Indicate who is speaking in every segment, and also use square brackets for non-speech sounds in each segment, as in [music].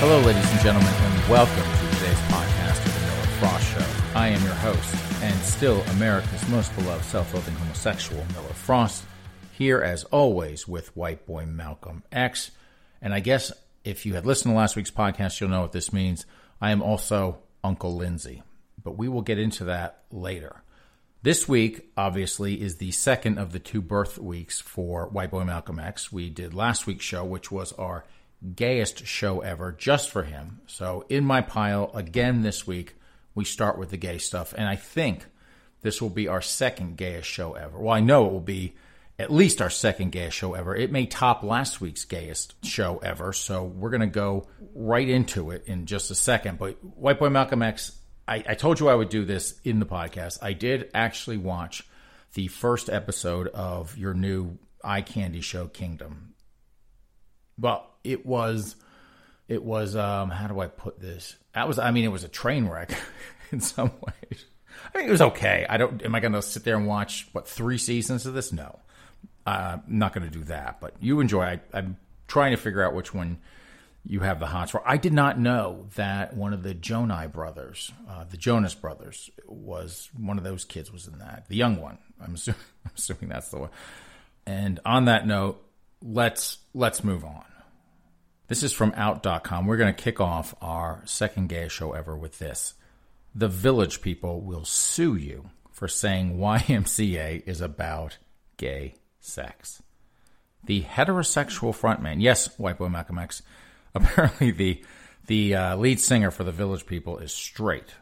Speaker 1: Hello, ladies and gentlemen, and welcome to today's podcast of the Miller Frost Show. I am your host, and still America's most beloved self-loathing homosexual, Miller Frost, here as always with white boy Malcolm X. And I guess if you had listened to last week's podcast, you'll know what this means. I am also Uncle Lindsay, but we will get into that later. This week, obviously, is the second of the two birth weeks for White Boy Malcolm X. We did last week's show, which was our gayest show ever just for him. So in my pile again this week, we start with the gay stuff, and I think this will be our second gayest show ever. Well, I know it will be at least our second gayest show ever. It may top last week's gayest show ever. So we're gonna go right into it in just a second. But White Boy Malcolm X, I, I told you I would do this in the podcast. I did actually watch the first episode of your new eye candy show, Kingdom. Well, it was it was um how do I put this? That was I mean it was a train wreck [laughs] in some ways. I mean it was okay. I don't am I going to sit there and watch what three seasons of this? No. Uh, I'm not going to do that, but you enjoy. I, I'm trying to figure out which one you have the hots for. I did not know that one of the Jonai brothers, uh, the Jonas brothers, was one of those kids was in that. The young one. I'm assuming, [laughs] I'm assuming that's the one. And on that note, let's let's move on. This is from Out.com. We're going to kick off our second gay show ever with this. The village people will sue you for saying YMCA is about gay sex. The heterosexual frontman, yes, White Boy Malcolm X, [laughs] apparently the, the uh, lead singer for the village people is straight.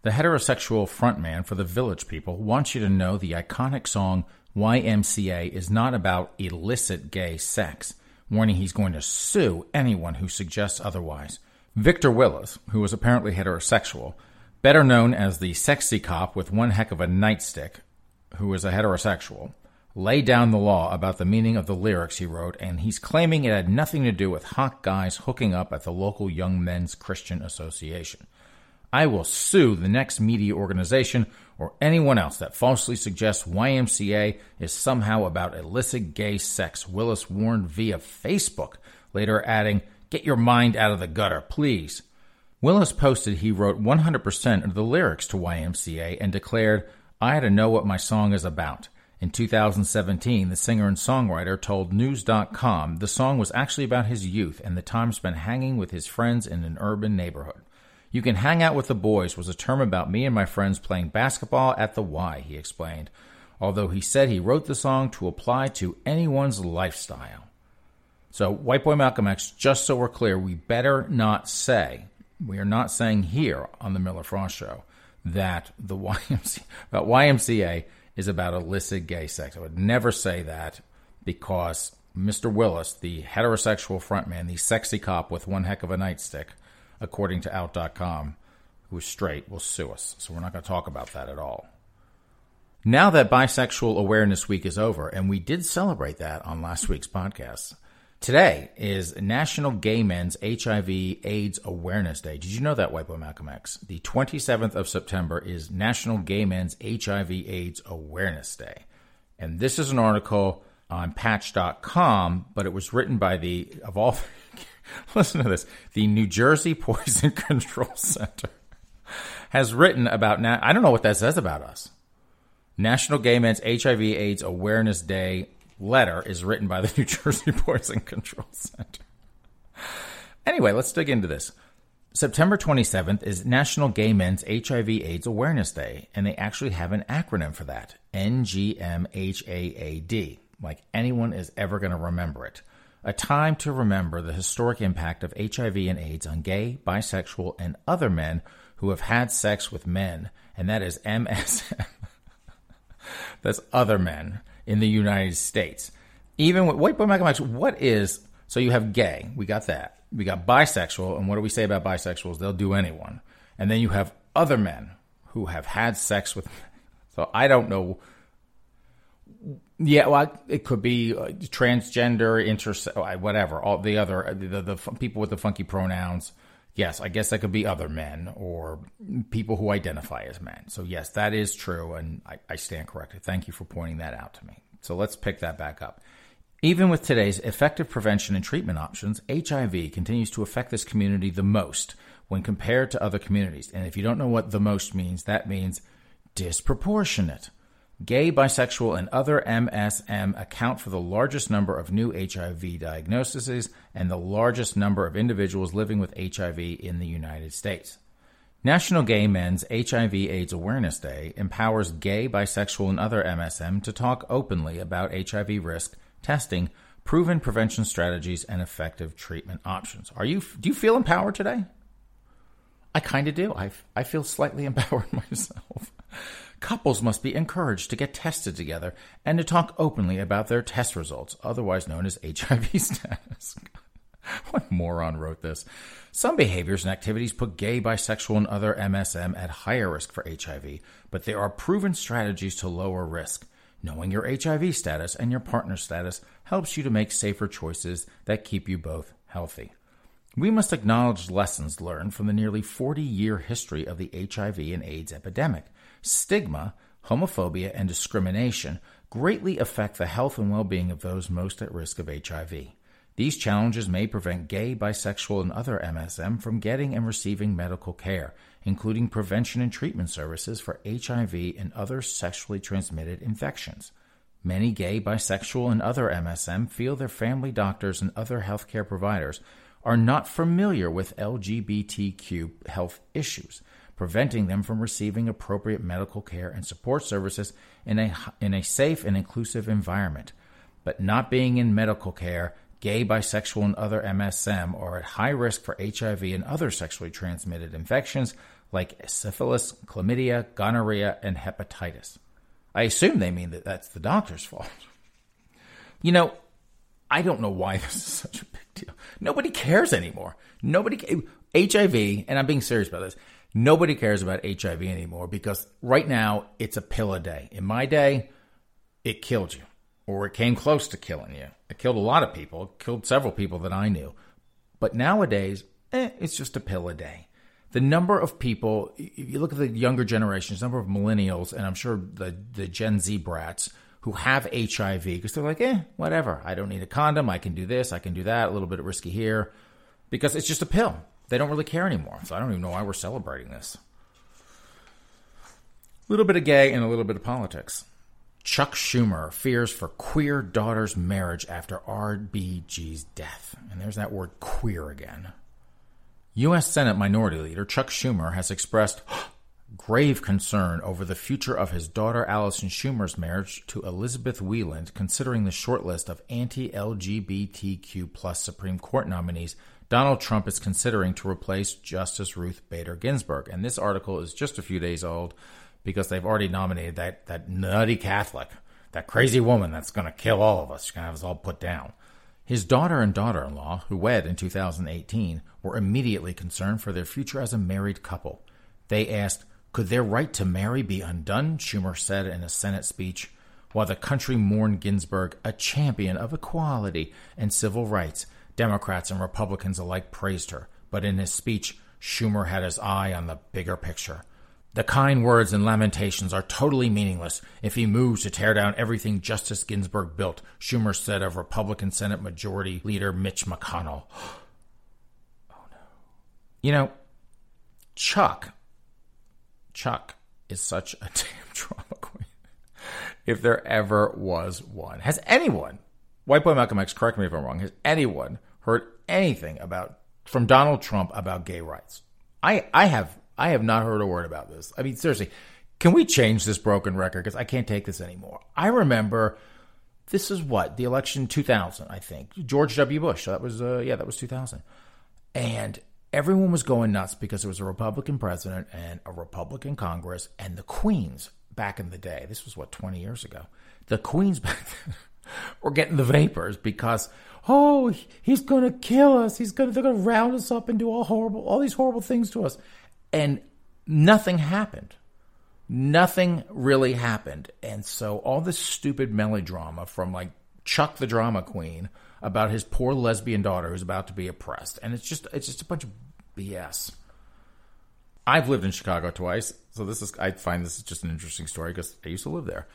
Speaker 1: The heterosexual frontman for the village people wants you to know the iconic song YMCA is not about illicit gay sex warning he's going to sue anyone who suggests otherwise. Victor Willis, who was apparently heterosexual, better known as the sexy cop with one heck of a nightstick, who is a heterosexual, laid down the law about the meaning of the lyrics he wrote, and he's claiming it had nothing to do with hot guys hooking up at the local Young Men's Christian Association. I will sue the next media organization or anyone else that falsely suggests YMCA is somehow about illicit gay sex, Willis warned via Facebook, later adding, Get your mind out of the gutter, please. Willis posted he wrote 100% of the lyrics to YMCA and declared, I had to know what my song is about. In 2017, the singer and songwriter told News.com the song was actually about his youth and the time spent hanging with his friends in an urban neighborhood. You can hang out with the boys was a term about me and my friends playing basketball at the Y, he explained, although he said he wrote the song to apply to anyone's lifestyle. So, White Boy Malcolm X, just so we're clear, we better not say, we are not saying here on the Miller Frost Show that the [laughs] YMCA, about YMCA is about illicit gay sex. I would never say that because Mr. Willis, the heterosexual frontman, the sexy cop with one heck of a nightstick, according to Out.com, who's straight, will sue us. So we're not going to talk about that at all. Now that Bisexual Awareness Week is over, and we did celebrate that on last week's podcast, today is National Gay Men's HIV AIDS Awareness Day. Did you know that, White Boy Malcolm X? The 27th of September is National Gay Men's HIV AIDS Awareness Day. And this is an article on patch.com, but it was written by the, of all [laughs] Listen to this. The New Jersey Poison [laughs] Control Center has written about now. I don't know what that says about us. National Gay Men's HIV/AIDS Awareness Day letter is written by the [laughs] New Jersey Poison Control Center. Anyway, let's dig into this. September 27th is National Gay Men's HIV AIDS Awareness Day, and they actually have an acronym for that NGMHAAD, like anyone is ever going to remember it. A time to remember the historic impact of HIV and AIDS on gay, bisexual, and other men who have had sex with men, and that is MSM. [laughs] That's other men in the United States. Even with, wait, but Michael what is so you have gay? We got that. We got bisexual, and what do we say about bisexuals? They'll do anyone. And then you have other men who have had sex with. So I don't know. Yeah, well, it could be uh, transgender, intersex, uh, whatever. All the other uh, the, the, the people with the funky pronouns. Yes, I guess that could be other men or people who identify as men. So yes, that is true, and I, I stand corrected. Thank you for pointing that out to me. So let's pick that back up. Even with today's effective prevention and treatment options, HIV continues to affect this community the most when compared to other communities. And if you don't know what the most means, that means disproportionate. Gay, bisexual, and other MSM account for the largest number of new HIV diagnoses and the largest number of individuals living with HIV in the United States. National Gay Men's HIV/AIDS Awareness Day empowers gay, bisexual, and other MSM to talk openly about HIV risk testing, proven prevention strategies, and effective treatment options. Are you do you feel empowered today? I kind of do. I, I feel slightly [laughs] empowered myself. Couples must be encouraged to get tested together and to talk openly about their test results, otherwise known as HIV [laughs] status. what moron wrote this? Some behaviors and activities put gay, bisexual, and other MSM at higher risk for HIV, but there are proven strategies to lower risk. Knowing your HIV status and your partner status helps you to make safer choices that keep you both healthy. We must acknowledge lessons learned from the nearly 40 year history of the HIV and AIDS epidemic. Stigma, homophobia, and discrimination greatly affect the health and well being of those most at risk of HIV. These challenges may prevent gay, bisexual, and other MSM from getting and receiving medical care, including prevention and treatment services for HIV and other sexually transmitted infections. Many gay, bisexual, and other MSM feel their family doctors and other healthcare providers are not familiar with LGBTQ health issues, preventing them from receiving appropriate medical care and support services in a, in a safe and inclusive environment. But not being in medical care gay, bisexual, and other MSM are at high risk for HIV and other sexually transmitted infections like syphilis, chlamydia, gonorrhea, and hepatitis. I assume they mean that that's the doctor's fault. You know, I don't know why [laughs] this is such a big deal. Nobody cares anymore. Nobody HIV, and I'm being serious about this. Nobody cares about HIV anymore because right now it's a pill a day. In my day, it killed you or it came close to killing you. It killed a lot of people, it killed several people that I knew. But nowadays, eh, it's just a pill a day. The number of people, if you look at the younger generations, number of millennials, and I'm sure the, the Gen Z brats who have HIV, because they're like, eh, whatever. I don't need a condom. I can do this. I can do that. A little bit of risky here. Because it's just a pill. They don't really care anymore. So I don't even know why we're celebrating this. A little bit of gay and a little bit of politics. Chuck Schumer fears for queer daughter's marriage after RBG's death. And there's that word queer again. U.S. Senate Minority Leader Chuck Schumer has expressed [gasps] grave concern over the future of his daughter Alison Schumer's marriage to Elizabeth Weiland, considering the short list of anti LGBTQ plus Supreme Court nominees Donald Trump is considering to replace Justice Ruth Bader Ginsburg. And this article is just a few days old because they've already nominated that, that nutty Catholic, that crazy woman that's going to kill all of us. She's going to have us all put down. His daughter and daughter in law, who wed in 2018, were immediately concerned for their future as a married couple. They asked, Could their right to marry be undone? Schumer said in a Senate speech. While the country mourned Ginsburg, a champion of equality and civil rights, Democrats and Republicans alike praised her. But in his speech, Schumer had his eye on the bigger picture. The kind words and lamentations are totally meaningless if he moves to tear down everything Justice Ginsburg built, Schumer said of Republican Senate Majority Leader Mitch McConnell. [gasps] oh no. You know, Chuck, Chuck is such a [laughs] damn drama queen. if there ever was one. Has anyone, White Boy Malcolm X, correct me if I'm wrong, has anyone heard anything about from Donald Trump about gay rights. I, I have I have not heard a word about this. I mean, seriously, can we change this broken record? Because I can't take this anymore. I remember this is what the election 2000, I think. George W. Bush. That was uh, yeah, that was 2000, and everyone was going nuts because there was a Republican president and a Republican Congress and the Queens back in the day. This was what 20 years ago. The Queens [laughs] back then were getting the vapors because oh, he's to kill us. He's to they're to round us up and do all horrible all these horrible things to us. And nothing happened. Nothing really happened. And so all this stupid melodrama from like Chuck the drama queen about his poor lesbian daughter who's about to be oppressed. And it's just it's just a bunch of BS. I've lived in Chicago twice, so this is I find this is just an interesting story because I used to live there.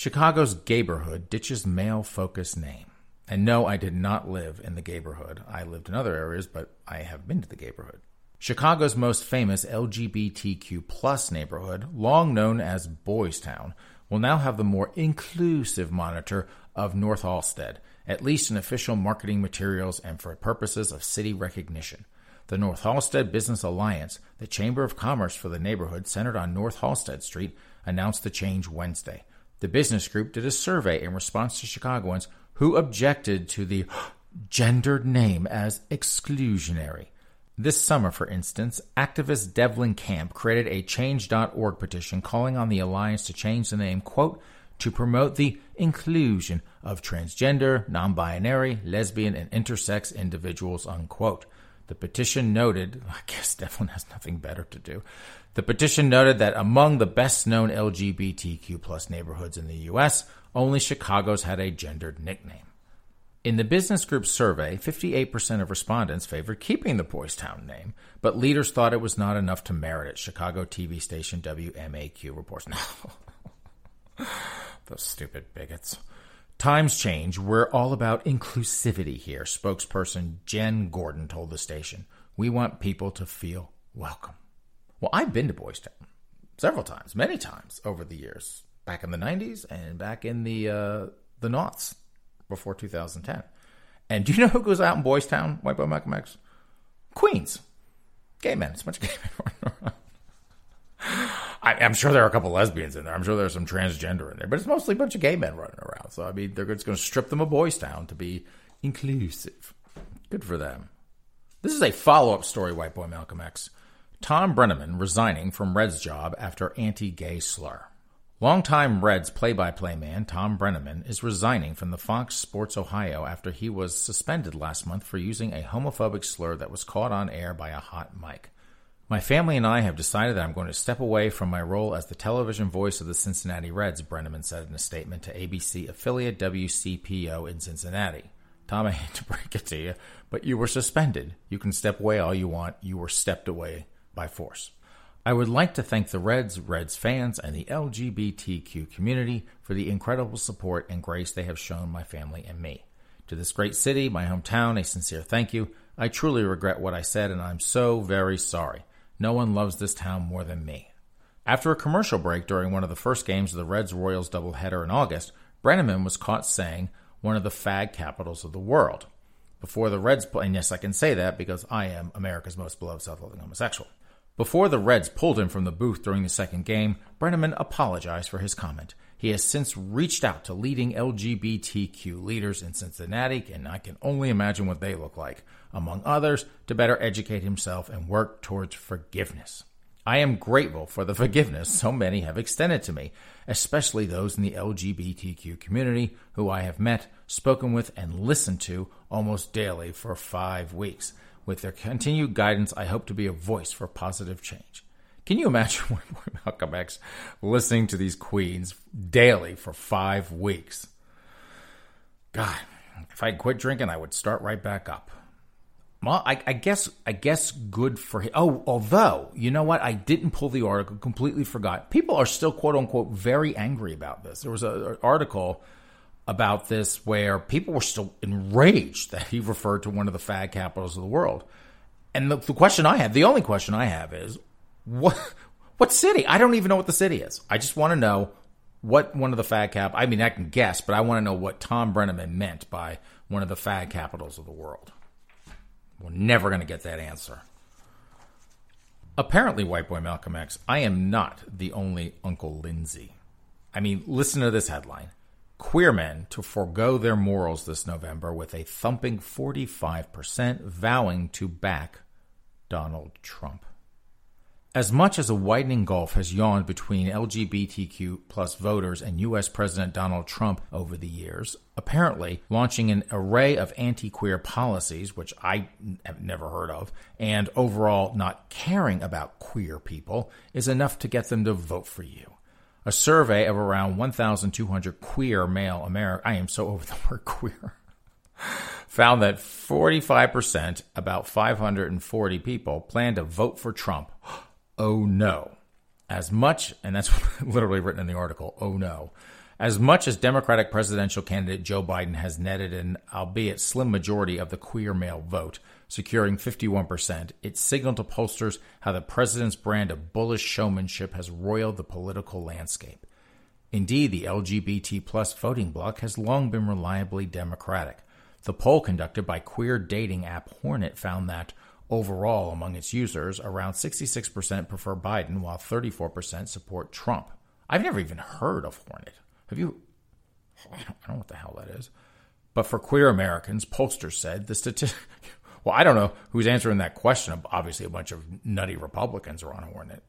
Speaker 1: Chicago's gayborhood ditches male focused name. And no, I did not live in the gayborhood. I lived in other areas, but I have been to the gayborhood. Chicago's most famous LGBTQ plus neighborhood, long known as Boys Town, will now have the more inclusive monitor of North Halsted, at least in official marketing materials and for purposes of city recognition. The North Halsted Business Alliance, the Chamber of Commerce for the neighborhood centered on North Halsted Street, announced the change Wednesday. The business group did a survey in response to Chicagoans who objected to the [gasps] gendered name as exclusionary. This summer, for instance, activist Devlin Camp created a Change.org petition calling on the Alliance to change the name, quote, to promote the inclusion of transgender, non binary, lesbian, and intersex individuals, unquote. The petition noted, [laughs] I guess Devlin has nothing better to do. The petition noted that among the best known LGBTQ plus neighborhoods in the U.S., only Chicago's had a gendered nickname. In the business group survey, 58% of respondents favored keeping the Boys Town name, but leaders thought it was not enough to merit it, Chicago TV station WMAQ reports. No. [laughs] Those stupid bigots. Times change. We're all about inclusivity here, spokesperson Jen Gordon told the station. We want people to feel welcome. Well, I've been to Boys Town several times, many times over the years, back in the 90s and back in the uh, the noughts before 2010. And do you know who goes out in Boys Town, White Boy Malcolm X? Queens. Gay men. It's a bunch of gay men. [laughs] [laughs] I, am sure there are a couple lesbians in there. I'm sure there's some transgender in there, but it's mostly a bunch of gay men running around. So I mean, they're just going to strip them of Boys Town to be inclusive. Good for them. This is a follow-up story, White Boy Malcolm X. Tom Brennaman resigning from Red's job after anti-gay slur. Longtime Reds play-by-play man Tom Brennaman is resigning from the Fox Sports Ohio after he was suspended last month for using a homophobic slur that was caught on air by a hot mic. My family and I have decided that I'm going to step away from my role as the television voice of the Cincinnati Reds, Brennaman said in a statement to ABC affiliate WCPO in Cincinnati. Tom, I hate to break it to you, but you were suspended. You can step away all you want. You were stepped away by force. I would like to thank the Reds, Reds fans, and the LGBTQ community for the incredible support and grace they have shown my family and me. To this great city, my hometown, a sincere thank you. I truly regret what I said, and I'm so very sorry. No one loves this town more than me. After a commercial break during one of the first games of the Reds Royals doubleheader in August, Brennaman was caught saying, one of the fag capitals of the world. Before the Reds, and yes, I can say that because I am America's most beloved self loving homosexual. Before the Reds pulled him from the booth during the second game, Brennaman apologized for his comment. He has since reached out to leading LGBTQ leaders in Cincinnati, and I can only imagine what they look like, among others, to better educate himself and work towards forgiveness. I am grateful for the forgiveness so many have extended to me, especially those in the LGBTQ community who I have met, spoken with, and listened to almost daily for five weeks. With their continued guidance, I hope to be a voice for positive change. Can you imagine [laughs] Malcolm X listening to these queens daily for five weeks? God, if I quit drinking, I would start right back up. Well, I, I, guess I guess good for him. Oh, although you know what, I didn't pull the article. Completely forgot. People are still quote unquote very angry about this. There was an article about this where people were still enraged that he referred to one of the fag capitals of the world. And the, the question I have, the only question I have is, what what city? I don't even know what the city is. I just want to know what one of the fag cap. I mean, I can guess, but I want to know what Tom Brennaman meant by one of the fag capitals of the world. We're never going to get that answer. Apparently, White Boy Malcolm X, I am not the only Uncle Lindsay. I mean, listen to this headline Queer men to forego their morals this November with a thumping 45% vowing to back Donald Trump. As much as a widening gulf has yawned between LGBTQ plus voters and U.S. President Donald Trump over the years, apparently launching an array of anti queer policies, which I have never heard of, and overall not caring about queer people is enough to get them to vote for you. A survey of around 1,200 queer male Americans, I am so over the word queer, [laughs] found that 45%, about 540 people, plan to vote for Trump oh no. As much, and that's [laughs] literally written in the article, oh no. As much as Democratic presidential candidate Joe Biden has netted an albeit slim majority of the queer male vote, securing 51%, it signaled to pollsters how the president's brand of bullish showmanship has roiled the political landscape. Indeed, the LGBT plus voting bloc has long been reliably Democratic. The poll conducted by queer dating app Hornet found that Overall, among its users, around 66% prefer Biden, while 34% support Trump. I've never even heard of Hornet. Have you? I don't, know what the hell that is. But for queer Americans, pollsters said the statistic. [laughs] Well, I don't know who's answering that question. Obviously, a bunch of nutty Republicans are on Hornet.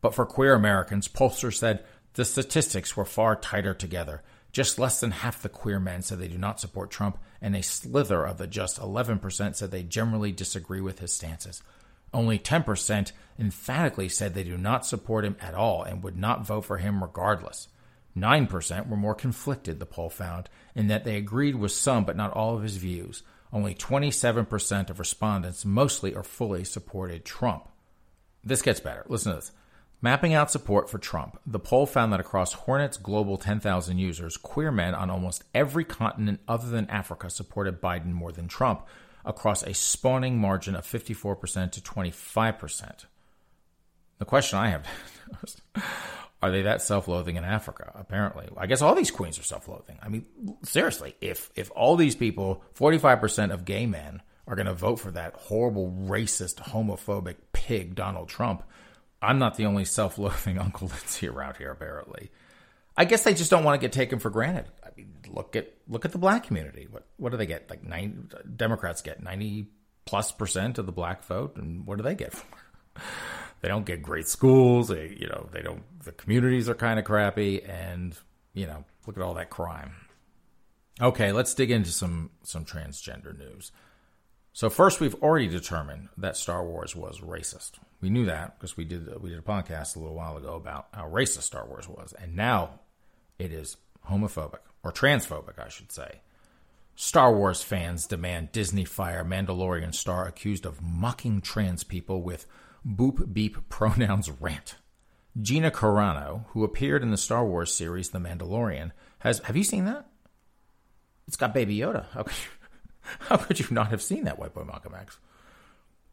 Speaker 1: But for queer Americans, pollsters said the statistics were far tighter together. Just less than half the queer men said they do not support Trump, and a slither of the just 11% said they generally disagree with his stances. Only 10% emphatically said they do not support him at all and would not vote for him regardless. 9% were more conflicted, the poll found, in that they agreed with some but not all of his views. Only 27% of respondents mostly or fully supported Trump. This gets better. Listen to this. Mapping out support for Trump, the poll found that across Hornet's global 10,000 users, queer men on almost every continent other than Africa supported Biden more than Trump, across a spawning margin of 54% to 25%. The question I have [laughs] is are they that self-loathing in Africa? Apparently, I guess all these queens are self-loathing. I mean, seriously, if if all these people, 45% of gay men, are going to vote for that horrible, racist, homophobic pig Donald Trump, I'm not the only self loathing [laughs] Uncle Lindsay around here, apparently. I guess they just don't want to get taken for granted. I mean, look at look at the black community. What what do they get? Like nine Democrats get ninety plus percent of the black vote, and what do they get for? [laughs] they don't get great schools. They you know they don't. The communities are kind of crappy, and you know look at all that crime. Okay, let's dig into some some transgender news. So first, we've already determined that Star Wars was racist. We knew that because we did we did a podcast a little while ago about how racist Star Wars was, and now it is homophobic or transphobic, I should say. Star Wars fans demand Disney fire Mandalorian star accused of mocking trans people with boop beep [laughs] pronouns rant. Gina Carano, who appeared in the Star Wars series The Mandalorian, has have you seen that? It's got Baby Yoda. You, [laughs] how could you not have seen that White Boy Malcolm X?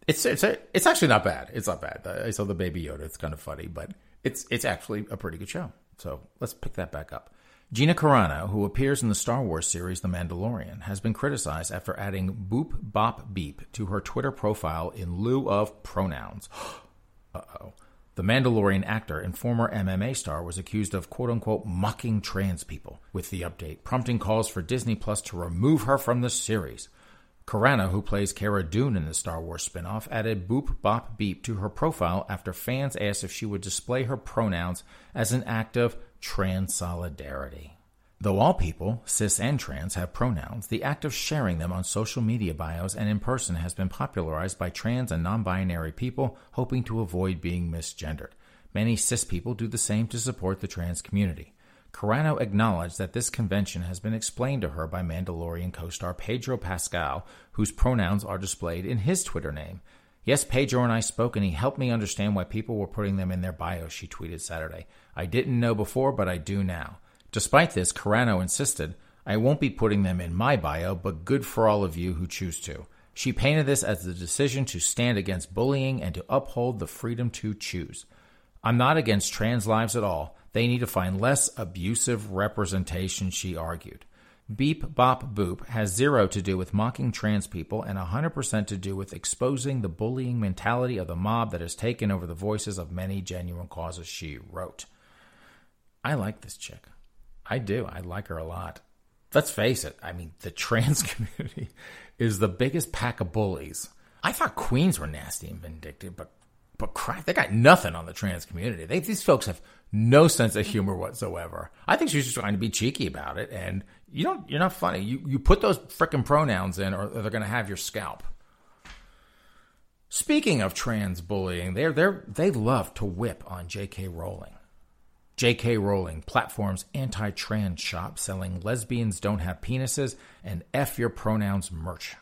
Speaker 1: It's it's it's actually not bad. It's not bad. I saw the Baby Yoda. It's kind of funny, but it's it's actually a pretty good show. So let's pick that back up. Gina Carano, who appears in the Star Wars series The Mandalorian, has been criticized after adding boop bop beep to her Twitter profile in lieu of pronouns. [gasps] uh oh. The Mandalorian actor and former MMA star was accused of quote unquote mocking trans people, with the update prompting calls for Disney Plus to remove her from the series. Carano, who plays Cara Dune in the Star Wars spinoff, added boop bop beep to her profile after fans asked if she would display her pronouns as an act of trans solidarity. Though all people, cis and trans, have pronouns, the act of sharing them on social media bios and in person has been popularized by trans and non binary people hoping to avoid being misgendered. Many cis people do the same to support the trans community. Carano acknowledged that this convention has been explained to her by Mandalorian co star Pedro Pascal, whose pronouns are displayed in his Twitter name. Yes, Pedro and I spoke, and he helped me understand why people were putting them in their bios, she tweeted Saturday. I didn't know before, but I do now. Despite this, Carano insisted, I won't be putting them in my bio, but good for all of you who choose to. She painted this as the decision to stand against bullying and to uphold the freedom to choose. I'm not against trans lives at all. They need to find less abusive representation, she argued. Beep Bop Boop has zero to do with mocking trans people and 100% to do with exposing the bullying mentality of the mob that has taken over the voices of many genuine causes, she wrote. I like this chick. I do. I like her a lot. Let's face it. I mean, the [laughs] trans community is the biggest pack of bullies. I thought queens were nasty and vindictive, but but crap, they got nothing on the trans community. They, these folks have no sense of humor whatsoever. I think she's just trying to be cheeky about it, and you don't. You're not funny. You you put those frickin' pronouns in, or they're going to have your scalp. Speaking of trans bullying, they're they're they love to whip on J.K. Rowling. J.K. Rowling platforms anti-trans shop selling lesbians don't have penises and f your pronouns merch.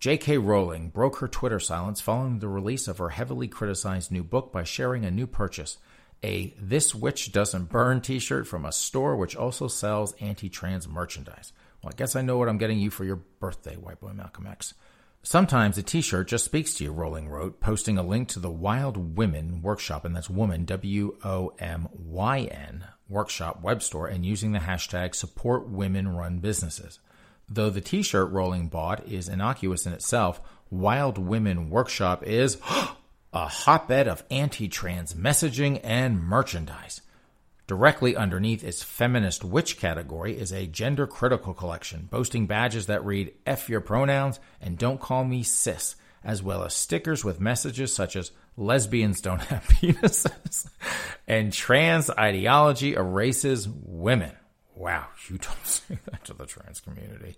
Speaker 1: J.K. Rowling broke her Twitter silence following the release of her heavily criticized new book by sharing a new purchase a This Witch Doesn't Burn t shirt from a store which also sells anti trans merchandise. Well, I guess I know what I'm getting you for your birthday, White Boy Malcolm X. Sometimes a t shirt just speaks to you, Rowling wrote, posting a link to the Wild Womyn Workshop, and that's woman, W O M Y N, workshop web store, and using the hashtag support women run businesses. Though the t shirt Rowling bought is innocuous in itself, Wild Womyn Workshop is [gasps] a hotbed of anti trans messaging and merchandise. Directly underneath its feminist witch category is a gender critical collection boasting badges that read F your pronouns and don't call me cis, as well as stickers with messages such as lesbians don't have [laughs] penises and trans ideology erases women. Wow, you don't [laughs] say that to the trans community.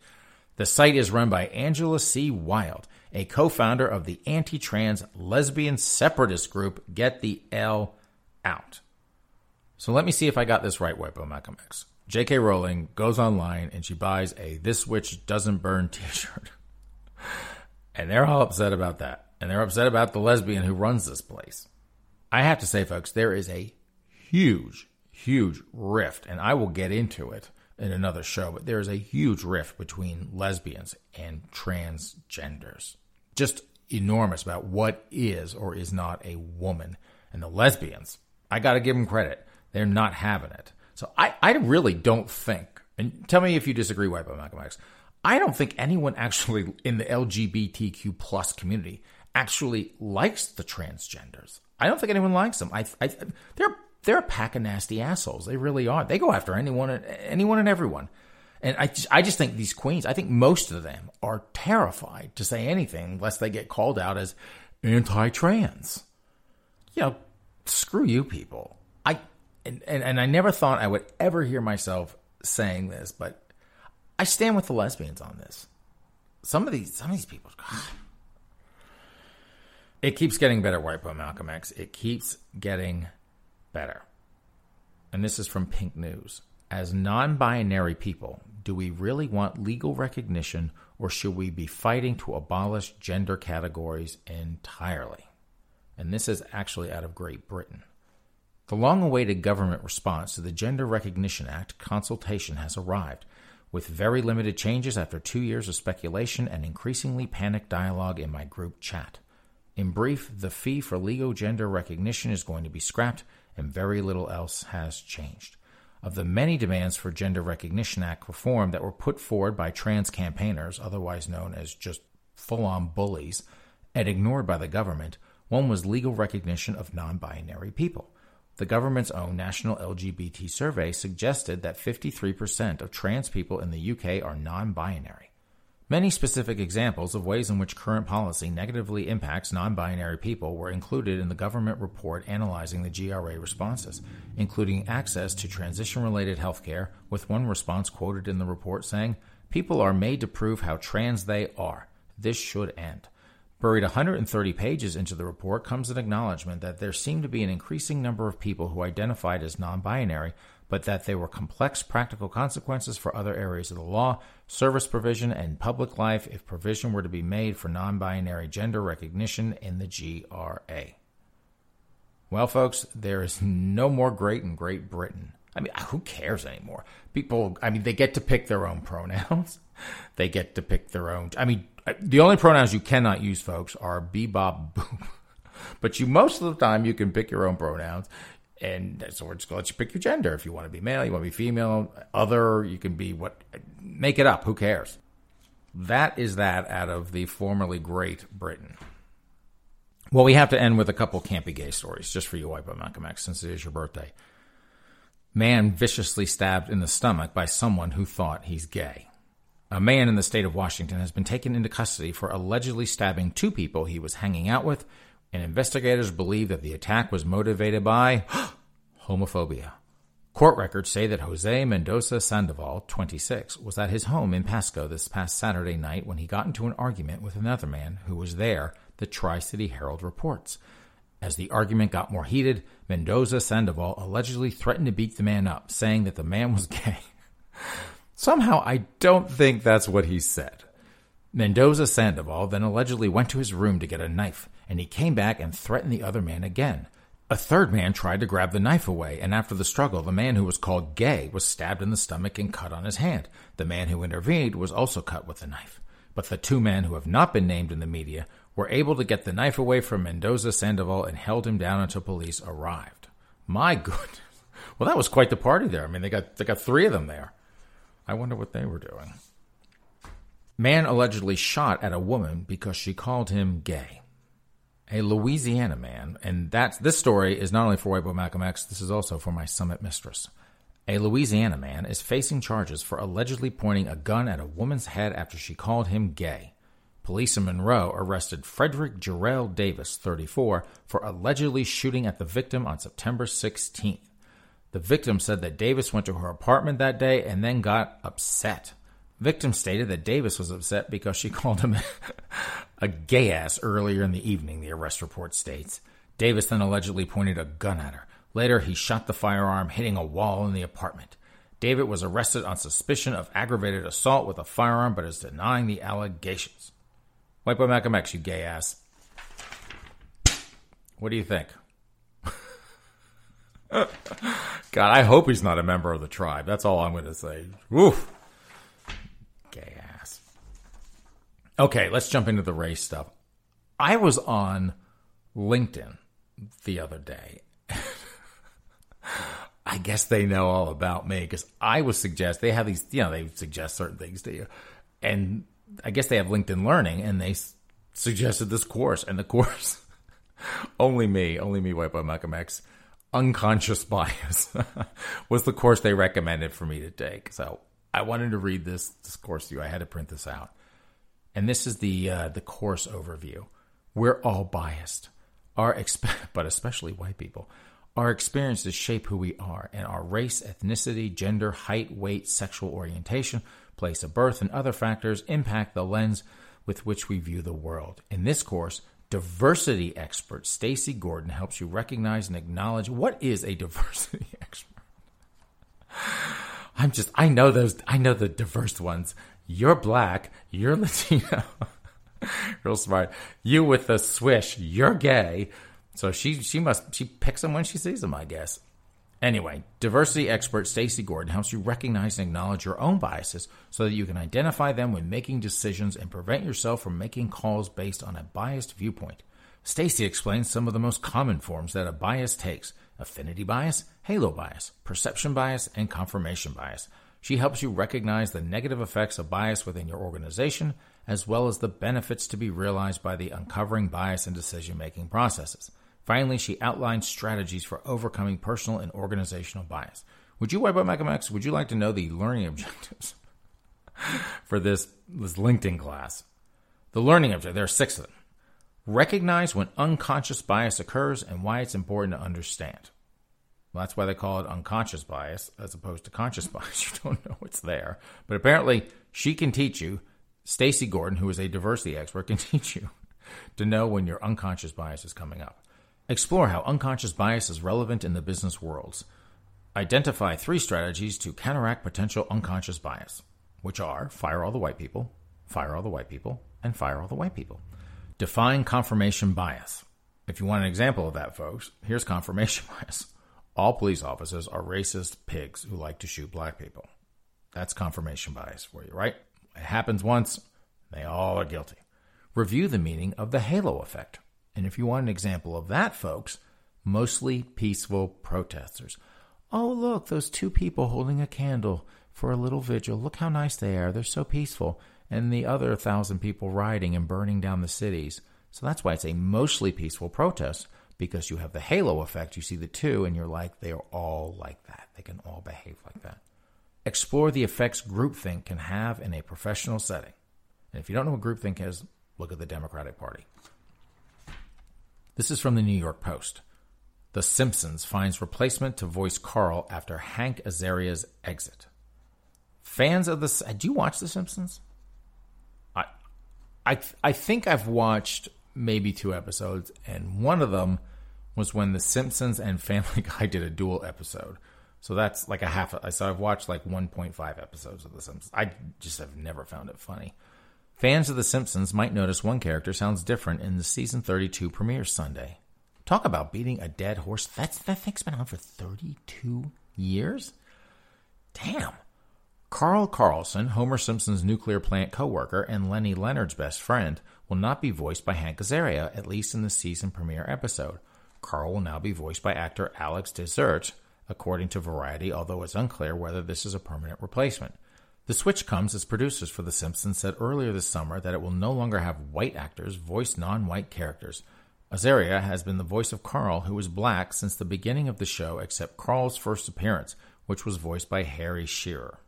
Speaker 1: The site is run by Angela C. Wild, a co founder of the anti trans lesbian separatist group Get the L Out. So let me see if I got this right, White Malcolm X. J.K. Rowling goes online and she buys a This Witch Doesn't Burn [laughs] t shirt. and they're all upset about that. And they're upset about the lesbian who runs this place. I have to say, folks, there is a huge huge rift, and I will get into it in another show, but there's a huge rift between lesbians and transgenders. Just enormous about what is or is not a woman. And the lesbians, I got to give them credit. They're not having it. So I, I really don't think, and tell me if you disagree, White by Malcolm X, I don't think anyone actually in the LGBTQ plus community actually likes the transgenders. I don't think anyone likes them. I, I they're they're a pack of nasty assholes. They really are. They go after anyone, anyone and everyone. And I just, I just think these queens, I think most of them are terrified to say anything lest they get called out as anti-trans. You know, screw you people. And, and, and I never thought I would ever hear myself saying this, but I stand with the lesbians on this. Some of these, some of these people, God. It keeps getting better, White Boy Malcolm X. It keeps getting better. And this is from Pink News. As non binary people, do we really want legal recognition or should we be fighting to abolish gender categories entirely? And this is actually out of Great Britain. The long awaited government response to the Gender Recognition Act consultation has arrived, with very limited changes after two years of speculation and increasingly panicked dialogue in my group chat. In brief, the fee for legal gender recognition is going to be scrapped and very little else has changed. Of the many demands for Gender Recognition Act reform that were put forward by trans campaigners, otherwise known as just full on bullies, and ignored by the government, one was legal recognition of non binary people. The government's own National LGBT Survey suggested that 53% of trans people in the UK are non binary. Many specific examples of ways in which current policy negatively impacts non binary people were included in the government report analyzing the GRA responses, including access to transition related health care, with one response quoted in the report saying, People are made to prove how trans they are. This should end. Buried 130 pages into the report comes an acknowledgement that there seemed to be an increasing number of people who identified as non binary but that there were complex practical consequences for other areas of the law, service provision, and public life if provision were to be made for non binary gender recognition in the GRA. Well, folks, there is no more great in Great Britain. I mean, who cares anymore? People, I mean, they get to pick their own pronouns. [laughs] they get to pick their own. I mean, the only pronouns you cannot use, folks, are bebop boop. [laughs] But you, most of the time, you can pick your own pronouns And so we're just going to let you pick your gender. If you want to be male, you want to be female, other, you can be what, make it up. Who cares? That is that out of the formerly great Britain. Well, we have to end with a couple campy gay stories, just for you, Boy Malcolm X, since it is your birthday. Man viciously stabbed in the stomach by someone who thought he's gay. A man in the state of Washington has been taken into custody for allegedly stabbing two people he was hanging out with, and investigators believe that the attack was motivated by [gasps] homophobia. Court records say that Jose Mendoza Sandoval, 26, was at his home in Pasco this past Saturday night when he got into an argument with another man who was there, the Tri City Herald reports. As the argument got more heated, Mendoza Sandoval allegedly threatened to beat the man up, saying that the man was [laughs] gay. Somehow, I don't think that's what he said. Mendoza Sandoval then allegedly went to his room to get a knife, and he came back and threatened the other man again. A third man tried to grab the knife away, and after the struggle, the man who was called Gay was stabbed in the stomach and cut on his hand. The man who intervened was also cut with a knife. But the two men who have not been named in the media were able to get the knife away from Mendoza Sandoval and held him down until police arrived. My [laughs] goodness. Well, that was quite the party there. I mean, they got they got three of them there. I wonder what they were doing. Man allegedly shot at a woman because she called him gay a Louisiana man, and that's this story is not only for White Boy Malcolm X, this is also for my summit mistress. A Louisiana man is facing charges for allegedly pointing a gun at a woman's head after she called him gay. Police in Monroe arrested Frederick Jarrell Davis, 34, for allegedly shooting at the victim on September 16th. The victim said that Davis went to her apartment that day and then got upset. Victim stated that Davis was upset because she [laughs] called him a gay ass earlier in the evening, the arrest report states. Davis then allegedly pointed a gun at her. Later, he shot the firearm, hitting a wall in the apartment. David was arrested on suspicion of aggravated assault with a firearm, but is denying the allegations. White boy Malcolm X, you gay ass. What do you think? God, I hope he's not a member of the tribe. That's all I'm going to say. Woof. Gay ass. Okay, let's jump into the race stuff. I was on LinkedIn the other day. [laughs] I guess they know all about me because I was suggest they have these, you know, they suggest certain things to you, and I guess they have LinkedIn Learning, and they suggested this course, and the course, [laughs] only me, only me, White Boy Malcolm X, unconscious [laughs] bias was the course they recommended for me to take. So I wanted to read this, this course to you. I had to print this out. And this is the uh, the course overview. We're all biased. Our exp- [laughs] but especially white people. Our experiences shape who we are, and our race, ethnicity, gender, height, weight, sexual orientation, place of birth, and other factors impact the lens with which we view the world. In this course, diversity expert Stacey Gordon helps you recognize and acknowledge what is a [laughs] diversity expert. I'm just I know those I know the diverse ones. You're black, you're Latino. [laughs] Real smart. You with the swish, you're gay. So she she must she picks them when she sees them, I guess. Anyway, diversity expert Stacey Gordon helps you recognize and acknowledge your own biases so that you can identify them when making decisions and prevent yourself from making calls based on a biased viewpoint. Stacey explains some of the most common forms that a bias takes affinity bias, halo bias, perception bias, and confirmation bias. She helps you recognize the negative effects of bias within your organization, as well as the benefits to be realized by the uncovering bias in decision making processes. Finally, she outlines strategies for overcoming personal and organizational bias. Would you, wipe out Malcolm would you like to know the learning objectives [laughs] for this, this LinkedIn class? The learning objective, there are six of them. Recognize when unconscious bias occurs and why it's important to understand. Well, that's why they call it unconscious bias as opposed to conscious [laughs] bias. You don't know it's there. But apparently, she can teach you, Stacey Gordon, who is a diversity expert, can [laughs] teach you to know when your unconscious bias is coming up. Explore how unconscious bias is relevant in the business worlds. Identify three strategies to counteract potential unconscious bias, which are fire all the white people, fire all the white people, and fire all the white people. Define confirmation bias. If you want an example of that, folks, here's confirmation [laughs] bias. All police officers are racist pigs who like to shoot black people. That's confirmation bias for you, right? It happens once, they all are guilty. Review the meaning of the halo effect. And if you want an example of that, folks, mostly peaceful protesters. Oh, look, those two people holding a candle for a little vigil. Look how nice they are. They're so peaceful. And the other thousand people rioting and burning down the cities. So that's why it's a mostly peaceful protest because you have the halo effect. You see the two, and you're like, they are all like that. They can all behave like that. Explore the effects groupthink can have in a professional setting. And if you don't know what groupthink is, look at the Democratic Party. This is from the New York Post. The Simpsons finds replacement to voice Carl after Hank Azaria's exit. Fans of the do you watch The Simpsons? I, I, I think I've watched maybe two episodes, and one of them was when The Simpsons and Family [laughs] Guy did a dual episode. So that's like a half. I so I've watched like 1.5 episodes of The Simpsons. I just have never found it funny. Fans of The Simpsons might notice one character sounds different in the season 32 premiere Sunday. Talk about beating a dead horse. That's that thing's been on for 32 years. Damn. Carl Carlson, Homer Simpson's nuclear plant co-worker and Lenny Leonard's best friend, will not be voiced by Hank Azaria, at least in the season premiere episode. Carl will now be voiced by actor Alex Desert, according to Variety, although it's unclear whether this is a permanent replacement. The switch comes as producers for The Simpsons said earlier this summer that it will no longer have white actors voice non white characters. Azaria has been the voice of Carl, who was black since the beginning of the show, except Carl's first appearance, which was voiced by Harry Shearer.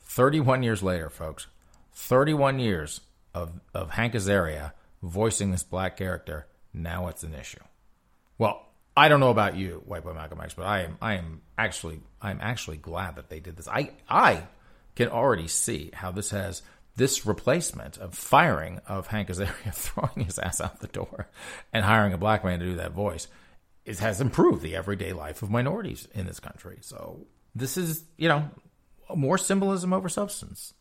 Speaker 1: 31 years later, folks, 31 years of, of Hank Azaria voicing this black character, now it's an issue. Well, I don't know about you, White Boy Malcolm X, but I am I am actually I'm actually glad that they did this. I I can already see how this has this replacement of firing of Hank Azaria, [laughs] throwing his ass out the door, and hiring a black man to do that voice, has improved the everyday life of minorities in this country. So this is, you know, more symbolism over substance.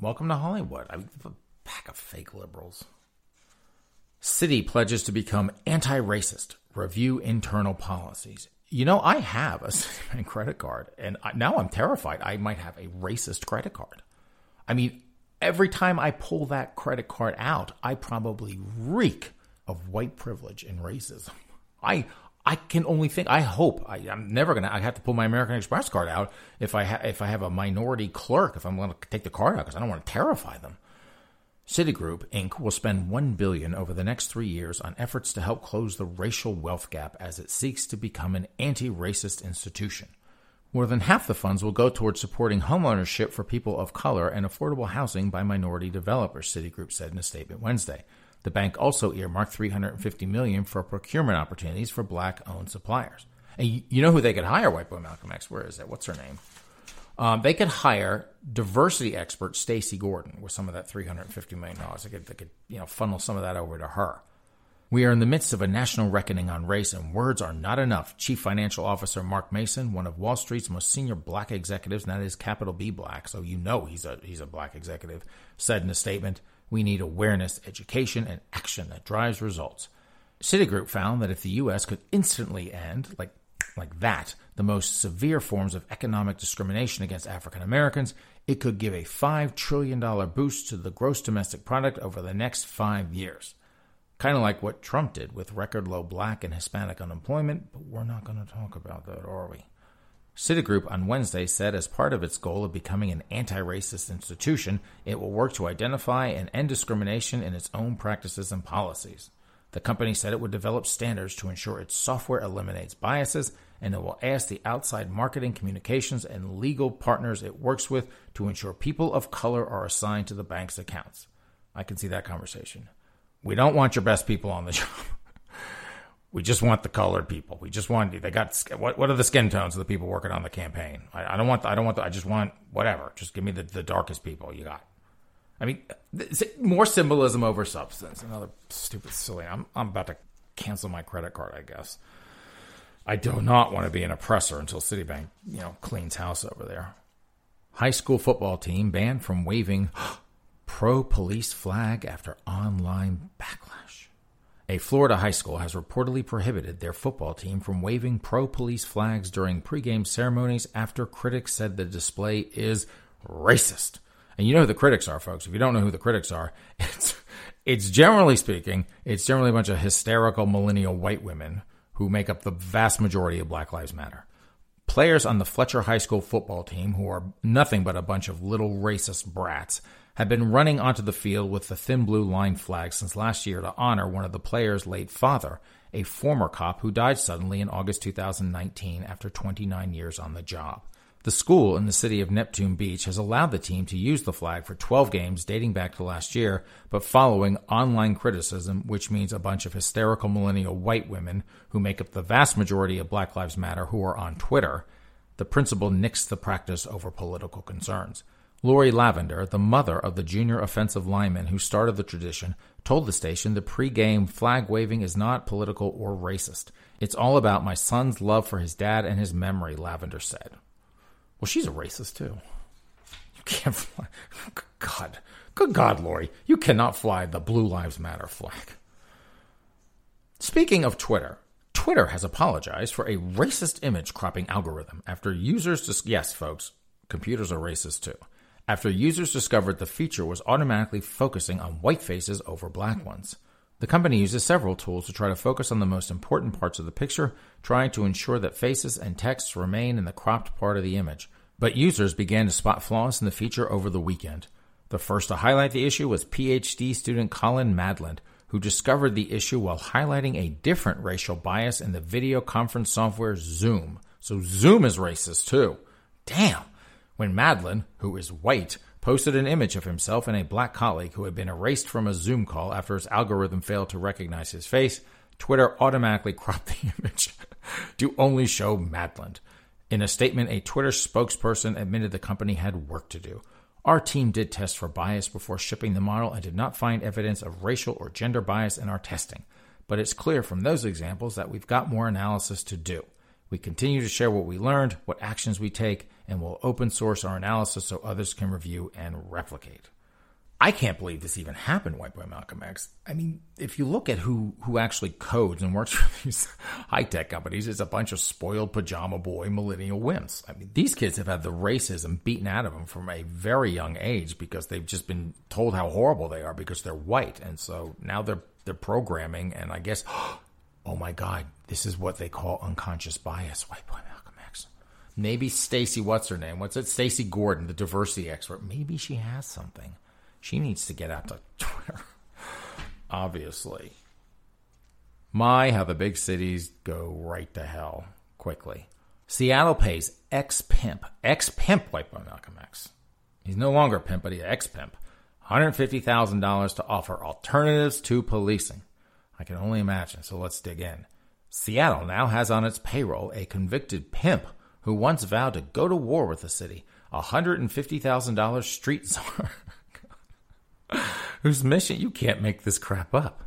Speaker 1: Welcome to Hollywood. I mean, a pack of fake liberals. City pledges to become anti-racist. Review internal policies. You know, I have a [laughs] Citibank credit card, and now I'm terrified I might have a racist credit card. I mean, every time I pull that credit card out, I probably reek of white privilege and racism. I I can only think. I hope I, am never gonna. I have to pull my American Express card out if I ha, if I have a minority clerk. If I'm to take the card out because I don't want to terrify them. Citigroup Inc. will spend 1 billion over the next three years on efforts to help close the racial wealth gap as it seeks to become an anti-racist institution. More than half the funds will go towards supporting homeownership for people of color and affordable housing by minority developers, Citigroup said in a statement Wednesday. The bank also earmarked 350 million for procurement opportunities for black-owned suppliers. And you know who they could hire, White Boy Malcolm X? Where is that? What's her name? Um, they could hire diversity expert Stacey Gordon with some of that $350 million. They could, they could you know, funnel some of that over to her. We are in the midst of a national reckoning on race, and words are not enough. Chief Financial Officer Mark Mason, one of Wall Street's most senior black executives, and that is capital B black, so you know he's a he's a black executive, said in a statement, "We need awareness, education, and action that drives results." Citigroup found that if the U.S. could instantly end, like like that, the most severe forms of economic discrimination against African Americans, it could give a $5 trillion boost to the gross domestic product over the next five years. Kind of like what Trump did with record low black and Hispanic unemployment, but we're not going to talk about that, are we? Citigroup on Wednesday said as part of its goal of becoming an anti racist institution, it will work to identify and end discrimination in its own practices and policies. The company said it would develop standards to ensure its software eliminates biases and it will ask the outside marketing, communications, and legal partners it works with to ensure people of color are assigned to the bank's accounts. I can see that conversation. We don't want your best people on the [laughs] job. we just want the colored people. We just want they got what what are the skin tones of the people working on the campaign? I, I don't want the, I don't want the, I just want whatever. Just give me the, the darkest people you got. I mean, more symbolism over substance. Another stupid silly. I'm I'm about to cancel my credit card. I guess. I do not want to be an oppressor until Citibank, you know, cleans house over there. High school football team banned from waving [gasps] pro police flag after online backlash. A Florida high school has reportedly prohibited their football team from waving pro police flags during pregame ceremonies after critics said the display is racist. And you know who the critics are, folks. If you don't know who the critics are, [laughs] it's it's generally speaking, it's generally a bunch of hysterical millennial white women who make up the vast majority of Black Lives Matter. Players on the Fletcher High School football team, who are nothing but a bunch of little racist brats, have been running onto the field with the thin blue line flag since last year to honor one of the players' late father, a former cop who died suddenly in August 2019 after 29 years on the job. The school in the city of Neptune Beach has allowed the team to use the flag for 12 games dating back to last year, but following online criticism, which means a bunch of hysterical millennial white women who make up the vast majority of Black Lives Matter who are on Twitter, the principal nixed the practice over political concerns. Lori Lavender, the mother of the junior offensive lineman who started the tradition, told the station the pre-game flag waving is not political or racist. It's all about my son's love for his dad and his memory, Lavender said. Well, she's a racist too. You can't fly. God. Good God, Lori. You cannot fly the Blue Lives Matter flag. Speaking of Twitter, Twitter has apologized for a racist image cropping algorithm after users just, yes, folks, computers are racist too after users discovered the feature was automatically focusing on white faces over black ones. The company uses several tools to try to focus on the most important parts of the picture, trying to ensure that faces and texts remain in the cropped part of the image. But users began to spot flaws in the feature over the weekend. The first to highlight the issue was PhD student Colin Madland, who discovered the issue while highlighting a different racial bias in the video conference software Zoom. So Zoom is racist too. Damn when Madland, who is white, posted an image of himself and a black colleague who had been erased from a Zoom call after his algorithm failed to recognize his face, Twitter automatically [laughs] cropped the image [laughs] to only show Madland. In a statement, a Twitter spokesperson admitted the company had work to do. Our team did test for bias before shipping the model and did not find evidence of racial or gender bias in our testing. But it's clear from those examples that we've got more analysis to do. We continue to share what we learned, what actions we take, and we'll open source our analysis so others can review and replicate. I can't believe this even happened, White Boy Malcolm X. I mean, if you look at who, who actually codes and works [laughs] for these high tech companies, it's a bunch of spoiled pajama boy millennial wimps. I mean, these kids have had the racism beaten out of them from a very young age because they've just been told how horrible they are because they're white. And so now they're, they're programming, and I guess, [gasps] oh my God, this is what they call unconscious bias, White Boy Malcolm X. Maybe Stacey, what's her name? What's it? Stacey Gordon, the diversity expert. Maybe she has something. She needs to get out to [laughs] Twitter. Obviously. My, how the big cities go right to hell quickly. Seattle pays ex pimp, ex pimp White Boy Malcolm X. He's no longer a pimp, but he's ex pimp. $150,000 to offer alternatives to policing. I can only imagine, so let's dig in. Seattle now has on its payroll a convicted pimp who once vowed to go to war with the city, a $150,000 street [laughs] czar. whose mission, you can't make this crap up,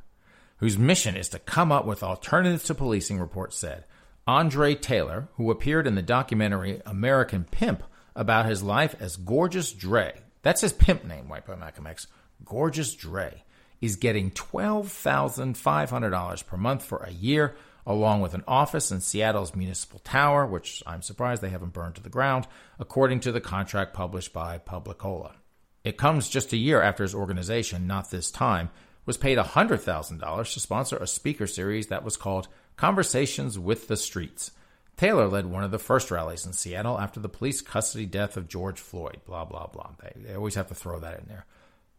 Speaker 1: whose mission is to come up with alternatives to policing, reports said. Andre Taylor, who appeared in the documentary American Pimp about his life as Gorgeous Dre, that's his pimp name, White Boy Malcolm X, Gorgeous Dre, is getting $12,500 per month for a year along with an office in Seattle's Municipal Tower, which I'm surprised they haven't burned to the ground, according to the contract published by Publicola. It comes just a year after his organization, not this time, was paid $100,000 to sponsor a speaker series that was called Conversations with the Streets. Taylor led one of the first rallies in Seattle after the police custody death of George Floyd. Blah, blah, blah. They, they always have to throw that in there.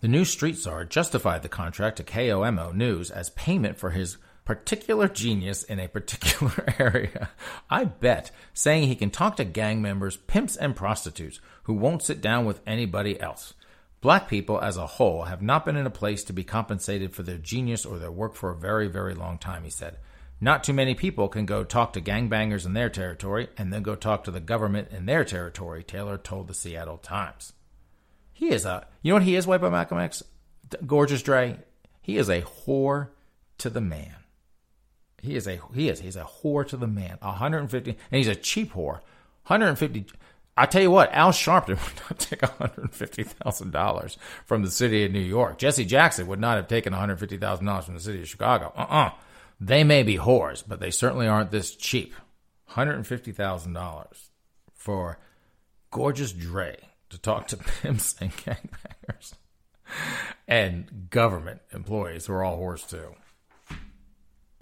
Speaker 1: The new street czar justified the contract to KOMO News as payment for his particular genius in a particular [laughs] area. I bet saying he can talk to gang members, pimps, and prostitutes who won't sit down with anybody else. Black people as a whole have not been in a place to be compensated for their genius or their work for a very, very long time, he said. Not too many people can go talk to gangbangers in their territory and then go talk to the government in their territory, Taylor told the Seattle Times. He is a, you know what he is, White Boy Malcolm X? Gorgeous Dre. He is a whore to the man. He is a he is he's a whore to the man. 150 and he's a cheap whore. 150 I tell you what, Al Sharpton [laughs] would not take $150,000 from the city of New York. Jesse Jackson would not have taken $150,000 from the city of Chicago. Uh-uh. They may be whores, but they certainly aren't this cheap. $150,000 for gorgeous Dre to talk to [laughs] pimps and gangbangers and government employees who are all whores too.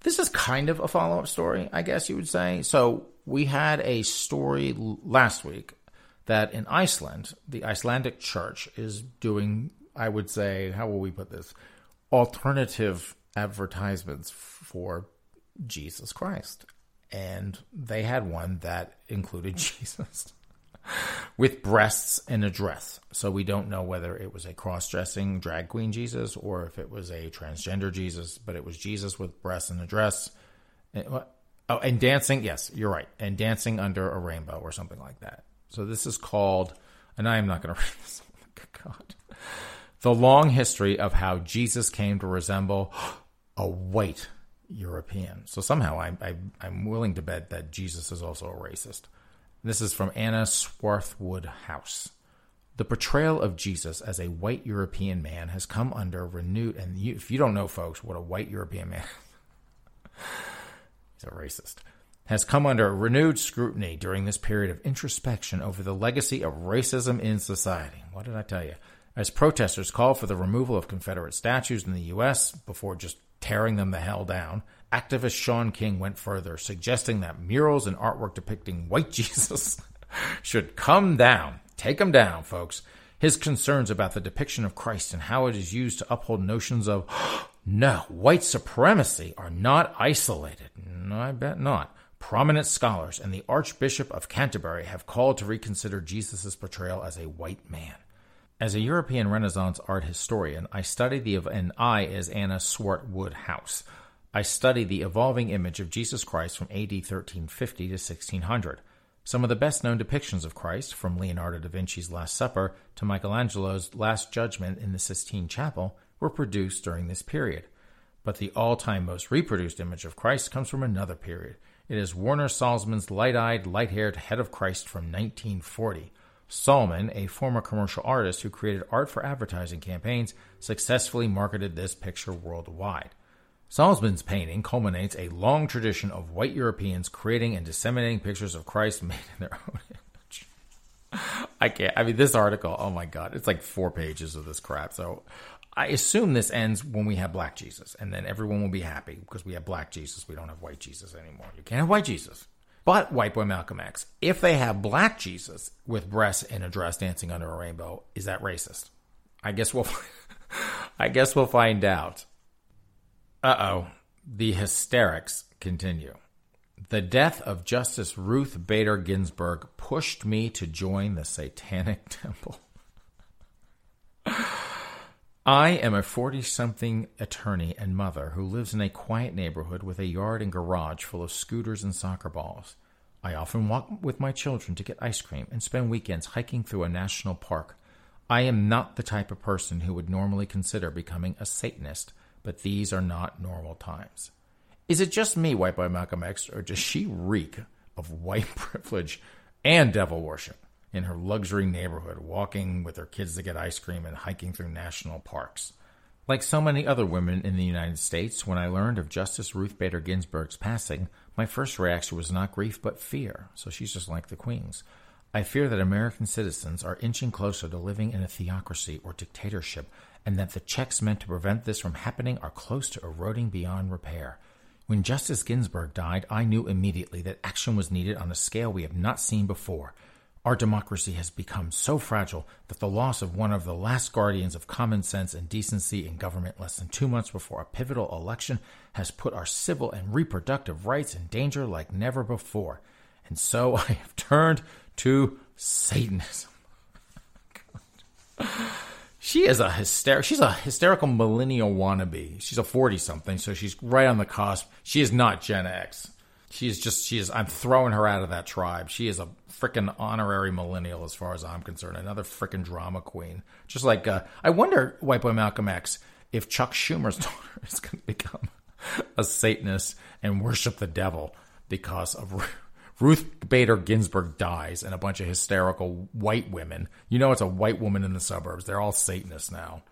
Speaker 1: this is kind of a follow up story, I guess you would say. So we had a story last week that in Iceland, the Icelandic church is doing, I would say, how will we put this? Alternative advertisements for Jesus Christ. And they had one that included [laughs] Jesus with breasts and a dress. So we don't know whether it was a cross dressing drag queen Jesus or if it was a transgender Jesus, but it was Jesus with breasts and a dress. And, oh, and dancing. Yes, you're right. And dancing under a rainbow or something like that. So this is called, and I am not going [laughs] to read this. Oh God. The long history of how Jesus came to resemble [gasps] a white European. So somehow I, I, I'm willing to bet that Jesus is also a racist. This is from Anna Swartwood House. The portrayal of Jesus as a white European man has come under renewed, and you, if you don't know, folks, what a white European man, [laughs] he's a racist, has come under renewed scrutiny during this period of introspection over the legacy of racism in society. What did I tell you? As protesters call for the removal of Confederate statues in the U.S. before just tearing them the hell down, activist Shaun King went further, suggesting that murals and artwork depicting white [laughs] Jesus should come down. Take them down, folks. His concerns about the depiction of Christ and how it is used to uphold notions of [gasps] no, white supremacy are not isolated. No, I bet not. Prominent scholars and the Archbishop of Canterbury have called to reconsider Jesus' portrayal as a white man. As a European Renaissance art historian, I study the and I as Anna Swartwood House. I study the evolving image of Jesus Christ from AD 1350 to 1600. Some of the best known depictions of Christ, from Leonardo da Vinci's Last Supper to Michelangelo's Last Judgment in the Sistine Chapel, were produced during this period. But the all time most reproduced image of Christ comes from another period. It is Warner Sallman's light eyed, light haired head of Christ from 1940. Sallman, a former commercial artist who created art for advertising campaigns, successfully marketed this picture worldwide. Sallman's painting culminates a long tradition of white Europeans creating and disseminating pictures of Christ [laughs] made in their own image. I can't. I mean, this article, oh my God, it's like four pages of this crap. So I assume this ends when we have black Jesus, and then everyone will be happy because we have black Jesus. We don't have white Jesus anymore. You can't have white Jesus. But White Boy Malcolm X, if they have black Jesus with breasts in a dress dancing under a rainbow, is that racist? I guess we'll [laughs] I guess we'll find out. Uh-oh. The hysterics continue. The death of Justice Ruth Bader Ginsburg pushed me to join the Satanic [laughs] Temple. I am a 40 something attorney and mother who lives in a quiet neighborhood with a yard and garage full of scooters and soccer balls. I often walk with my children to get ice cream and spend weekends hiking through a national park. I am not the type of person who would normally consider becoming a Satanist, but these are not normal times. Is it just me, White Boy Malcolm X, or does she reek of white [laughs] privilege and devil worship? in her luxury neighborhood, walking with her kids to get ice cream and hiking through national parks. Like so many other women in the United States, when I learned of Justice Ruth Bader Ginsburg's passing, my first reaction was not grief but fear. So she's just like the queens. I fear that American citizens are inching closer to living in a theocracy or dictatorship, and that the checks meant to prevent this from happening are close to eroding beyond repair. When Justice Ginsburg died, I knew immediately that action was needed on a scale we have not seen before. Our democracy has become so fragile that the loss of one of the last guardians of common sense and decency in government less than two months before a pivotal election has put our civil and reproductive rights in danger like never before. And so [laughs] I have turned to Satanism. [laughs] she is a hyster- she's a hysterical millennial wannabe. She's a 40 something, so she's right on the cusp. She is not Gen X. She's just she is. I'm throwing her out of that tribe. She is a freaking honorary millennial, as far as I'm concerned. Another freaking drama queen. Just like uh, I wonder, White Boy Malcolm X, if Chuck Schumer's [laughs] daughter is going to become a Satanist and worship the devil because of Ruth Bader Ginsburg dies and a bunch of hysterical white women. You know, it's a white woman in the suburbs. They're all Satanists now,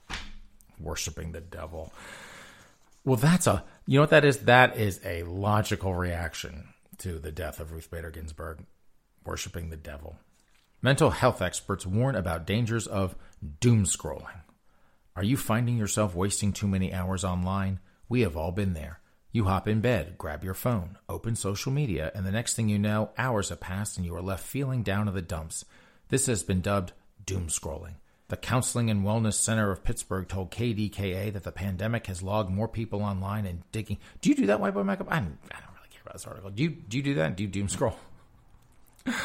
Speaker 1: worshiping the devil. Well, that's a you know what that is? That is a logical reaction to the death of Ruth Bader Ginsburg, worshiping the devil. Mental health experts warn about dangers of doom scrolling. Are you finding yourself wasting too many hours online? We have all been there. You hop in bed, grab your phone, open social media, and the next thing you know, hours have passed and you are left feeling down in the dumps. This has been dubbed doom scrolling. The Counseling and Wellness Center of Pittsburgh told KDKA that the pandemic has logged more people online and digging. Do you do that, White Boy Makeup? I don't, I don't really care about this article. Do you do you do that? Do you doom scroll? [laughs] I,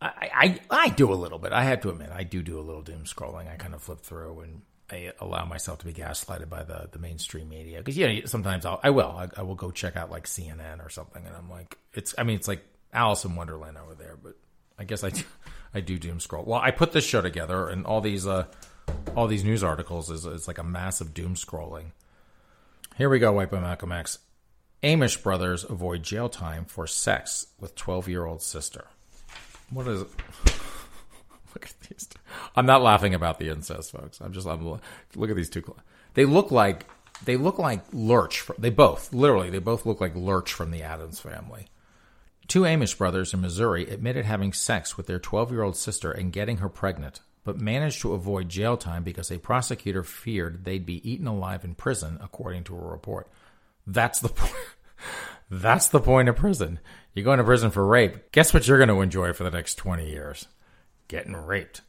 Speaker 1: I I do a little bit. I have to admit, I do do a little doom scrolling. I kind of flip through and I allow myself to be gaslighted by the, the mainstream media. Because you know sometimes I'll, I will I, I, will go check out like CNN or something and I'm like it's I mean it's like Alice in Wonderland over there but I guess I do, [laughs] I do doom scroll. Well I put this show together and all these uh all these news articles is it's like a massive doom scrolling. Here we go White Boy Malcolm X. Amish brothers avoid jail time for sex with 12 year old sister. What is it? [laughs] look at these. Two. I'm not laughing about the incest, folks. I'm just I'm, look at these two. They look like they look like Lurch. They both literally they both look like Lurch from the Addams family. Two Amish brothers in Missouri admitted having sex with their 12 year old sister and getting her pregnant, but managed to avoid jail time because a prosecutor feared they'd be eaten alive in prison, according to a report. That's the point. [laughs] That's the point of prison. You're going to prison for rape. Guess what you're going to enjoy for the next 20 years? Getting raped.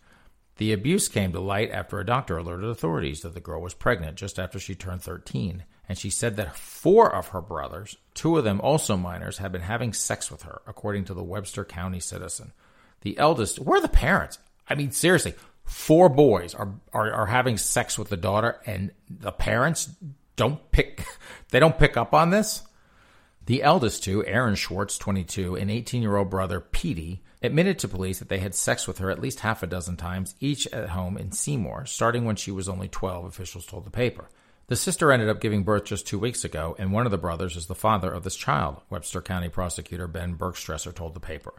Speaker 1: The abuse came to light after a doctor alerted authorities that the girl was pregnant just after she turned 13, and she said that four of her brothers, two of them also minors, had been having sex with her, according to the Webster County Citizen. The eldest, where are the parents? I mean, seriously, four boys are, are, are having sex with the daughter, and the parents don't pick, [laughs] they don't pick up on this? The eldest two, Aaron Schwartz, 22, and 18 year old brother, Petey, admitted to police that they had sex with her at least half a dozen times, each at home in Seymour, starting when she was only 12, officials told the paper. The sister ended up giving birth just two weeks ago, and one of the brothers is the father of this child, Webster County prosecutor Ben Berkstresser told the paper.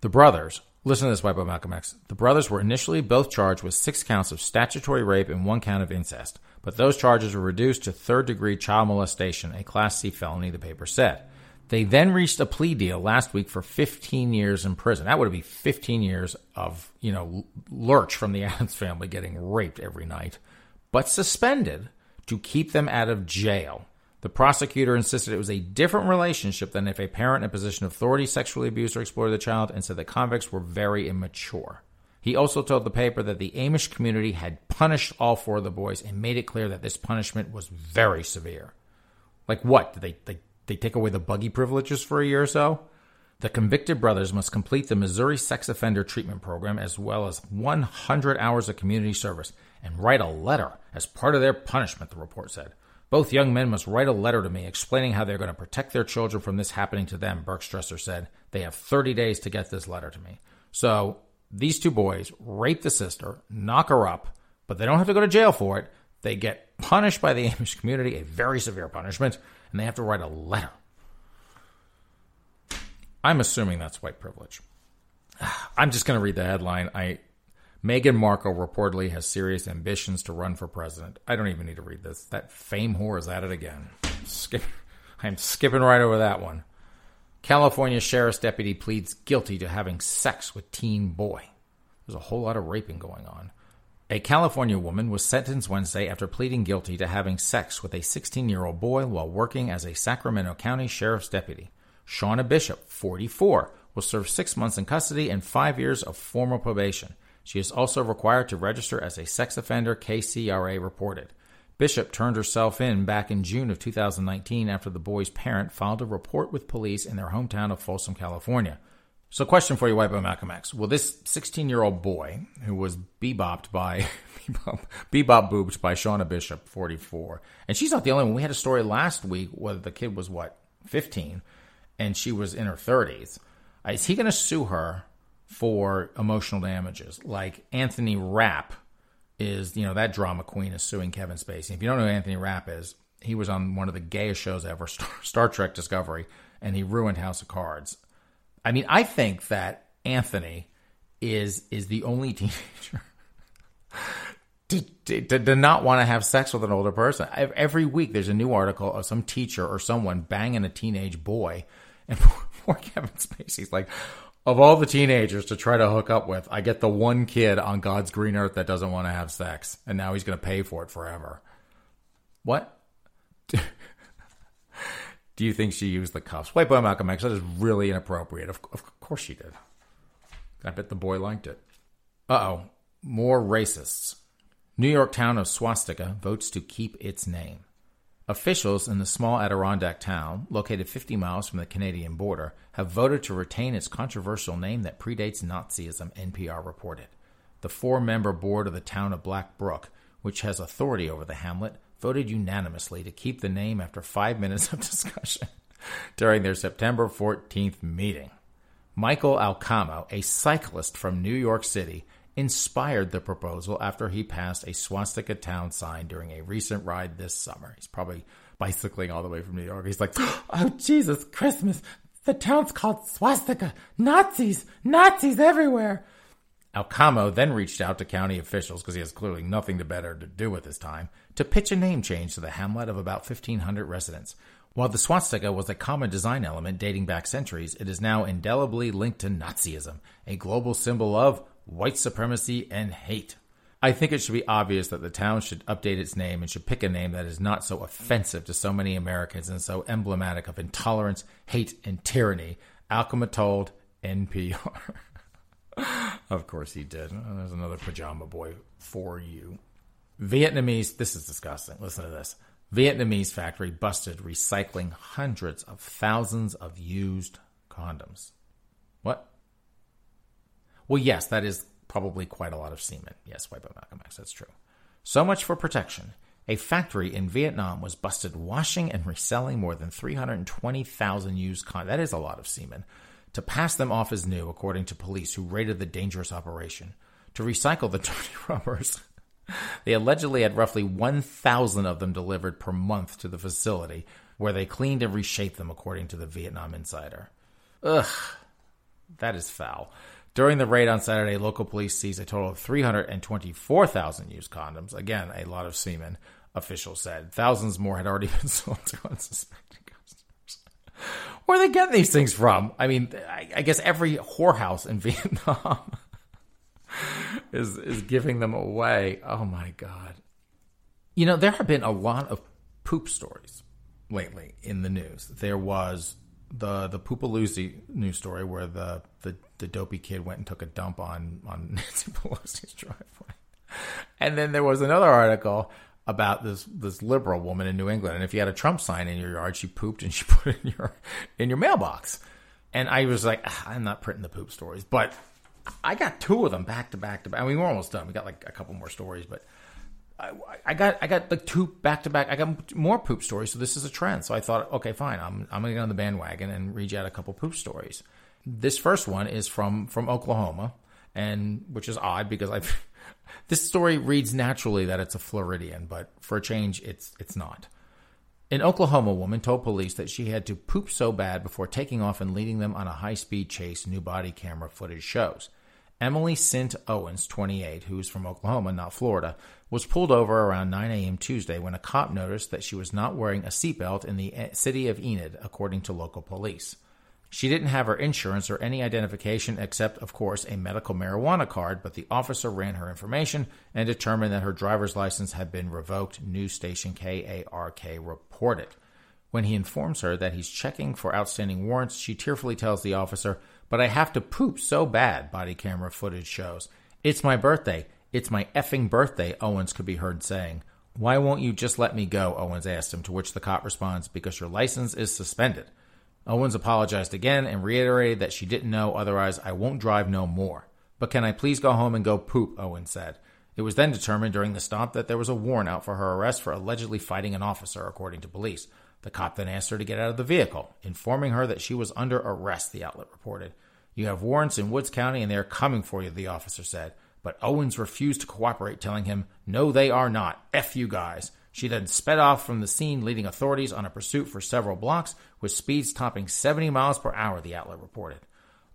Speaker 1: The brothers, listen to this, Boy Malcolm X. The brothers were initially both charged with six counts of statutory rape and one count of incest, but those charges were reduced to third degree child molestation, a Class C felony, the paper said. They then reached a plea deal last week for 15 years in prison. That would be 15 years of, you know, lurch from the [laughs] Addams family getting raped every night, but suspended to keep them out of jail. The prosecutor insisted it was a different relationship than if a parent in a position of authority sexually abused or exploited the child and said the convicts were very immature. He also told the paper that the Amish community had punished all four of the boys and made it clear that this punishment was very severe. Like what? Did they, they they take away the buggy privileges for a year or so. The convicted brothers must complete the Missouri Sex Offender Treatment Program as well as 100 hours of community service and write a letter as part of their punishment, the report said. Both young men must write a letter to me explaining how they're going to protect their children from this happening to them, Berkstresser said. They have 30 days to get this letter to me. So these two boys rape the sister, knock her up, but they don't have to go to jail for it. They get punished by the [laughs] Amish community, a very severe punishment, and they have to write a letter. I'm assuming that's white privilege. [sighs] I'm just going to read the headline. I Meghan Markle reportedly has serious ambitions to run for president. I don't even need to read this. That fame whore is at it again. Skip, [laughs] I'm skipping right over that one. California sheriff's deputy pleads guilty to having sex with teen boy. There's a whole lot of raping going on. A California woman was sentenced Wednesday after pleading guilty to having sex with a 16 year old boy while working as a Sacramento County Sheriff's deputy. Shauna Bishop, 44, will serve six months in custody and five years of formal probation. She is also required to register as a sex offender, KCRA reported. Bishop turned herself in back in June of 2019 after the boy's parent filed a report with police in their hometown of Folsom, California. So, question for you, Boy Malcolm X. Will this 16 year old boy who was bebopped by, [laughs] bebop, bebop boobed by Shauna Bishop, 44, and she's not the only one. We had a story last week where the kid was, what, 15, and she was in her 30s. Uh, is he going to sue her for emotional damages? Like Anthony Rapp is, you know, that drama queen is suing Kevin Spacey. If you don't know who Anthony Rapp is, he was on one of the gayest shows ever, [laughs] Star Trek Discovery, and he ruined House of Cards I mean, I think that Anthony is is the only [laughs] teenager to, to, to not want to have sex with an older person. Every week, there's a new article of some teacher or someone banging a teenage boy, [laughs] and poor Kevin Spacey's like, of all the teenagers to try to hook up with, I get the one kid on God's green earth that doesn't want to have sex, and now he's going to pay for it forever. What? [laughs] Do you think she used the cuffs? White boy Malcolm X, that is really inappropriate. Of, of course she did. I bet the boy liked it. Uh oh, more racists. New York town of Swastika votes to keep its name. Officials in the small Adirondack town, located 50 miles from the Canadian border, have voted to retain its controversial name that predates Nazism, NPR reported. The four member board of the town of Black Brook, which has authority over the hamlet, voted unanimously to keep the name after five [laughs] minutes of discussion during their September 14th meeting. Michael Alcamo, a cyclist from New York City, inspired the proposal after he passed a swastika town sign during a recent ride this summer. He's probably bicycling all the way from New York. He's like, [gasps] oh, Jesus, Christmas. The town's called swastika. Nazis, Nazis everywhere. Alcamo then reached out to county officials, because he has clearly nothing better to do with his time, to pitch a name change to the hamlet of about 1,500 residents. While the swastika was a common design element dating back centuries, it is now indelibly linked to Nazism, a global symbol of white supremacy, and hate. I think it should be obvious that the town should update its name and should pick a name that is not so offensive to so many Americans and so emblematic of intolerance, hate, and tyranny. Alcamo told NPR. [laughs] [laughs] of course he did. There's another pajama boy for you. Vietnamese, this is disgusting. Listen to this. Vietnamese factory busted recycling hundreds of thousands of used condoms. What? Well, yes, that is probably quite a lot of semen. Yes, wipe out Malcolm X. That's true. So much for protection. A factory in Vietnam was busted washing and reselling more than 320,000 used condoms. That is a lot of semen. To pass them off as new, according to police who raided the dangerous operation. To recycle the [laughs] dirty rubbers. They allegedly had roughly 1,000 of them delivered per month to the facility, where they cleaned and reshaped them, according to the Vietnam Insider. Ugh, that is foul. During the raid on Saturday, local police seized a total of 324,000 used condoms. Again, a lot of semen, officials said. Thousands more had already [laughs] been sold to unsuspecting customers. Where they getting these things from? I mean, I, I guess every whorehouse in [laughs] Vietnam is is giving them away. Oh my god! You know, there have been a lot of poop stories lately in the news. There was the the Poopaloozie news story where the, the the dopey kid went and took a dump on on [laughs] Nancy Pelosi's driveway, and then there was another article about this this liberal woman in New England, and if you had a Trump sign in your yard, she pooped and she [laughs] put it in your in your mailbox, and I was like, ah, I'm not printing the poop stories, but I got two of them back to back to back. I mean, we're almost done. We got like a couple more stories, but I, I got I got like two back to back. I got more poop stories, so this is a trend. So I thought, okay, fine, I'm I'm gonna get on the bandwagon and read you out a couple poop stories. This first one is from from Oklahoma, and which is odd because I this story reads naturally that it's a Floridian, but for a change, it's it's not. An Oklahoma woman told police that she had to poop so bad before taking off and leading them on a high speed chase new body camera footage shows. Emily Sint Owens, 28, who is from Oklahoma, not Florida, was pulled over around 9 a.m. Tuesday when a cop noticed that she was not wearing a seatbelt in the eh, city of Enid, according to local police. She didn't have her insurance or any identification except, of course, a medical marijuana card, but the officer ran her information and determined that her driver's license had been revoked, news station KARK reported. When he informs her that he's checking for outstanding warrants, she tearfully tells the officer, but I have to poop so bad, body camera footage shows. It's my birthday. It's my effing birthday, Owens could be heard saying. Why won't you just let me go? Owens asked him, to which the cop responds, Because your license is suspended. Owens apologized again and reiterated that she didn't know, otherwise, I won't drive no more. But can I please go home and go poop? Owens said. It was then determined during the stop that there was a warrant out for her arrest for allegedly fighting an officer, according to police. The cop then asked her to get out of the vehicle, informing her that she was under arrest, the outlet reported. You have warrants in Woods County and they are coming for you, the officer said. But Owens refused to cooperate, telling him, No, they are not. F you guys. She then sped off from the scene, leading authorities on a pursuit for several blocks, with speeds topping 70 miles per hour, the outlet reported.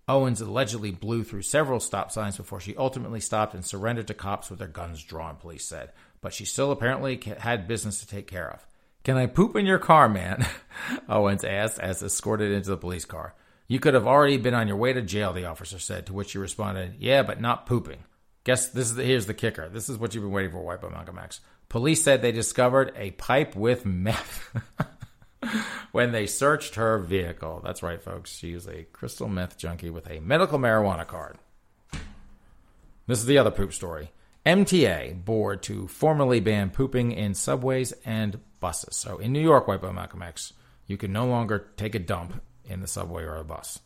Speaker 1: Owens allegedly blew through several stop signs before she ultimately stopped and surrendered to cops with their guns drawn, police said. But she still apparently had business to take care of. Can I poop in your car, man? [laughs] Owens asked as escorted into the police car. You could have already been on your way to jail, the officer said, to which she responded, Yeah, but not pooping. Guess this is the, here's the kicker. This is what you've been waiting for, White Boy Malcolm X. Police said they discovered a pipe with meth. [laughs] when they searched her vehicle. That's right, folks. She is a crystal meth junkie with a medical marijuana card. This is the other poop story. MTA board to formally ban pooping in subways and buses. So in New York, White Boy Malcolm X, you can no longer take a dump in the subway or a bus.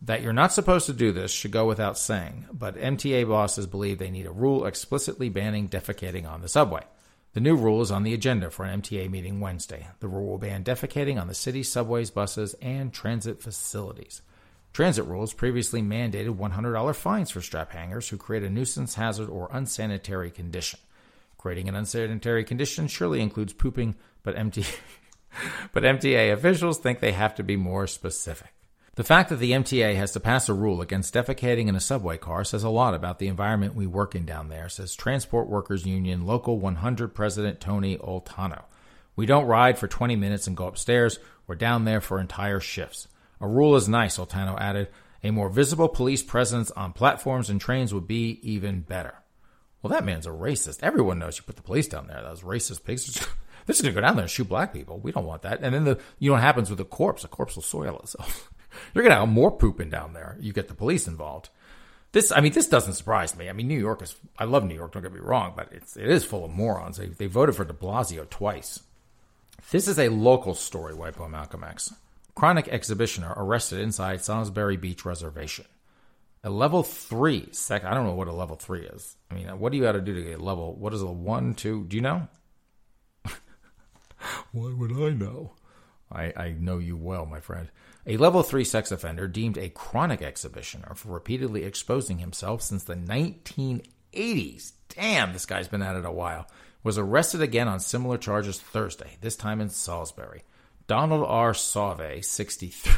Speaker 1: That you're not supposed to do this should go without saying, but MTA bosses believe they need a rule explicitly banning defecating on the subway. The new rule is on the agenda for an MTA meeting Wednesday. The rule will ban defecating on the city's subways, buses, and transit facilities. Transit rules previously mandated $100 fines for strap hangers who create a nuisance hazard or unsanitary condition. Creating an unsanitary condition surely includes pooping, but MTA, [laughs] but MTA officials think they have to be more specific. The fact that the MTA has to pass a rule against defecating in a subway car says a lot about the environment we work in down there, says Transport Workers Union Local 100 President Tony Utano. We don't ride for 20 minutes and go upstairs. We're down there for entire shifts. A rule is nice, Utano added. A more visible police presence on platforms and trains would be even better. Well, that man's a racist. Everyone knows you put the police down there. Those racist pigs. [laughs] They're just going to go down there and shoot black people. We don't want that. And then the you know what happens with a corpse? A corpse will soil itself. [laughs] You're going to have more pooping down there. You get the police involved. This, I mean, this doesn't surprise me. I mean, New York is, I love New York, don't get me wrong, but it's, it is full of morons. They, they voted for de Blasio twice. This is a local story, Boy Malcolm X. Chronic exhibitioner arrested inside Salisbury Beach Reservation. A level three sec. I don't know what a level three is. I mean, what do you got to do to get a level? What is a one, two? Do you know? [laughs] Why would I know? I, I know you well, my friend. A level 3 sex offender deemed a chronic exhibitioner for repeatedly exposing himself since the 1980s. Damn, this guy's been at it a while. Was arrested again on similar charges Thursday, this time in Salisbury. Donald R. Sauve, 63.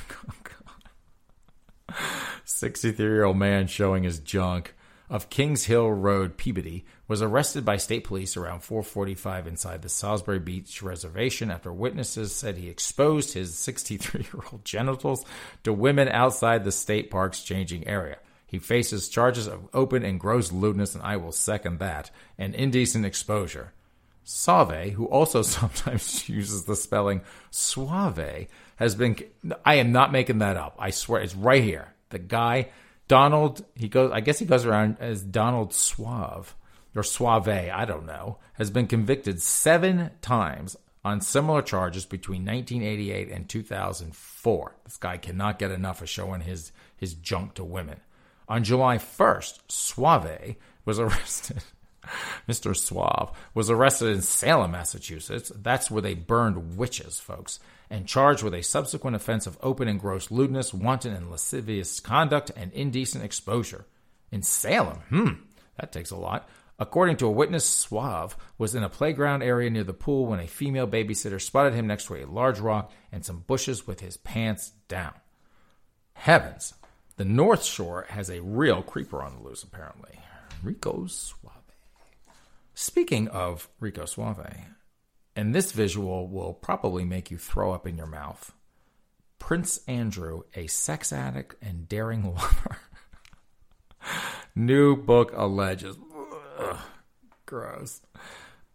Speaker 1: [laughs] 63 year old man showing his junk of Kings Hill Road, Peabody, was arrested by state police around 4:45 inside the Salisbury Beach reservation after witnesses said he exposed his 63-year-old [laughs] genitals to women outside the state park's changing area. He faces charges of open and gross lewdness, and I will second that, and indecent exposure. Sauve, who also [laughs] sometimes uses the spelling suave, has been. I am not making that up. I swear, it's right here. The guy Donald, he goes, I guess he goes around as Donald Suave or Suave, I don't know, has been convicted seven times on similar charges between 1988 and 2004. This guy cannot get enough of showing his, his junk to women. On July 1st, Suave was arrested. [laughs] Mr. Suave was arrested in Salem, Massachusetts. That's where they burned witches, folks and charged with a subsequent offense of open and gross lewdness, wanton and lascivious conduct, and indecent exposure. In Salem, hmm, that takes a lot. According to a witness, Suave was in a playground area near the pool when a female babysitter spotted him next to a large rock and some bushes with his pants down. Heavens, the North Shore has a real creeper on the loose, apparently. Rico Suave. Speaking of Rico Suave, and this visual will probably make you throw up in your mouth. Prince Andrew, a sex addict and daring lover. [laughs] New book alleges. Ugh, gross.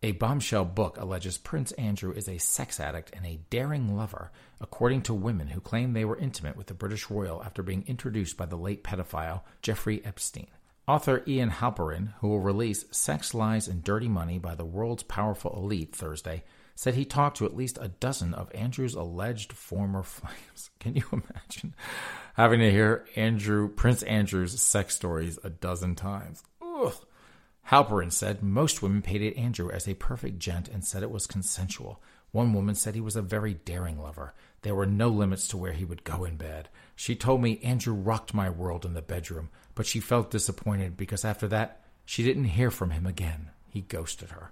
Speaker 1: A bombshell book alleges Prince Andrew is a sex addict and a daring lover, according to women who claim they were intimate with the British royal after being introduced by the late pedophile Jeffrey Epstein. Author Ian Halperin, who will release Sex, Lies, and Dirty Money by the World's Powerful Elite Thursday, said he talked to at least a dozen of Andrew's alleged former flames. [laughs] Can you imagine having to hear Andrew Prince Andrew's sex stories a dozen times? Ugh. Halperin said most women painted Andrew as a perfect gent and said it was consensual. One woman said he was a very daring lover. There were no limits to where he would go in bed. She told me Andrew rocked my world in the bedroom, but she felt disappointed because after that, she didn't hear from him again. He ghosted her.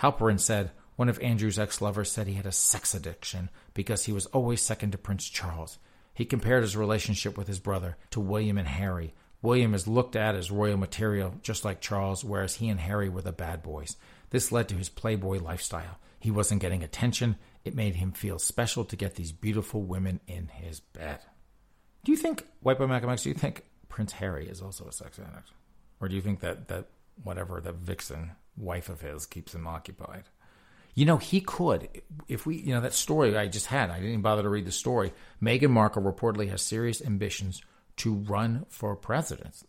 Speaker 1: Halperin said one of Andrew's ex lovers said he had a sex addiction because he was always second to Prince Charles. He compared his relationship with his brother to William and Harry. William is looked at as royal material, just like Charles, whereas he and Harry were the bad boys. This led to his playboy lifestyle. He wasn't getting attention. It made him feel special to get these beautiful women in his bed. Do you think, White Boy Malcolm X, do you think Prince Harry is also a sex addict? Or do you think that, that whatever, the vixen wife of his keeps him occupied? You know, he could. If we, you know, that story I just had, I didn't even bother to read the story. Meghan Markle reportedly has serious ambitions to run for president.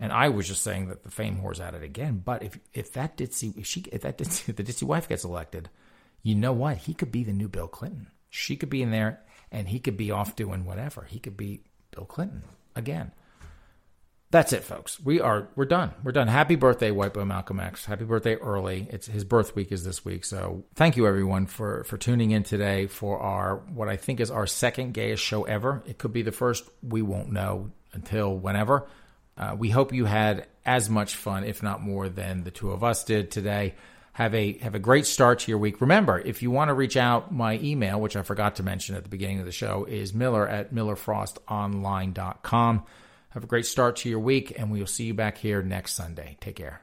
Speaker 1: And I was just saying that the fame whore's at it again. But if if that ditzy if she if that ditzy, if [laughs] the ditzy wife gets elected, you know what? He could be the new Bill Clinton. She could be in there, and he could be off doing whatever. He could be Bill Clinton again. That's it, folks. We are we're done. We're done. Happy birthday, White Boy Malcolm X. Happy birthday early. It's his birth week is this week. So thank you everyone for for tuning in today for our what I think is our second gayest show ever. It could be the first. We won't know until whenever. Uh, we hope you had as much fun, if not more, than the two of us did today. Have a have a great start to your week. Remember, if you want to reach out, my email, which I forgot to mention at the beginning of the show, is miller at millerfrostonline.com. Have a great start to your week, and we will see you back here next Sunday. Take care.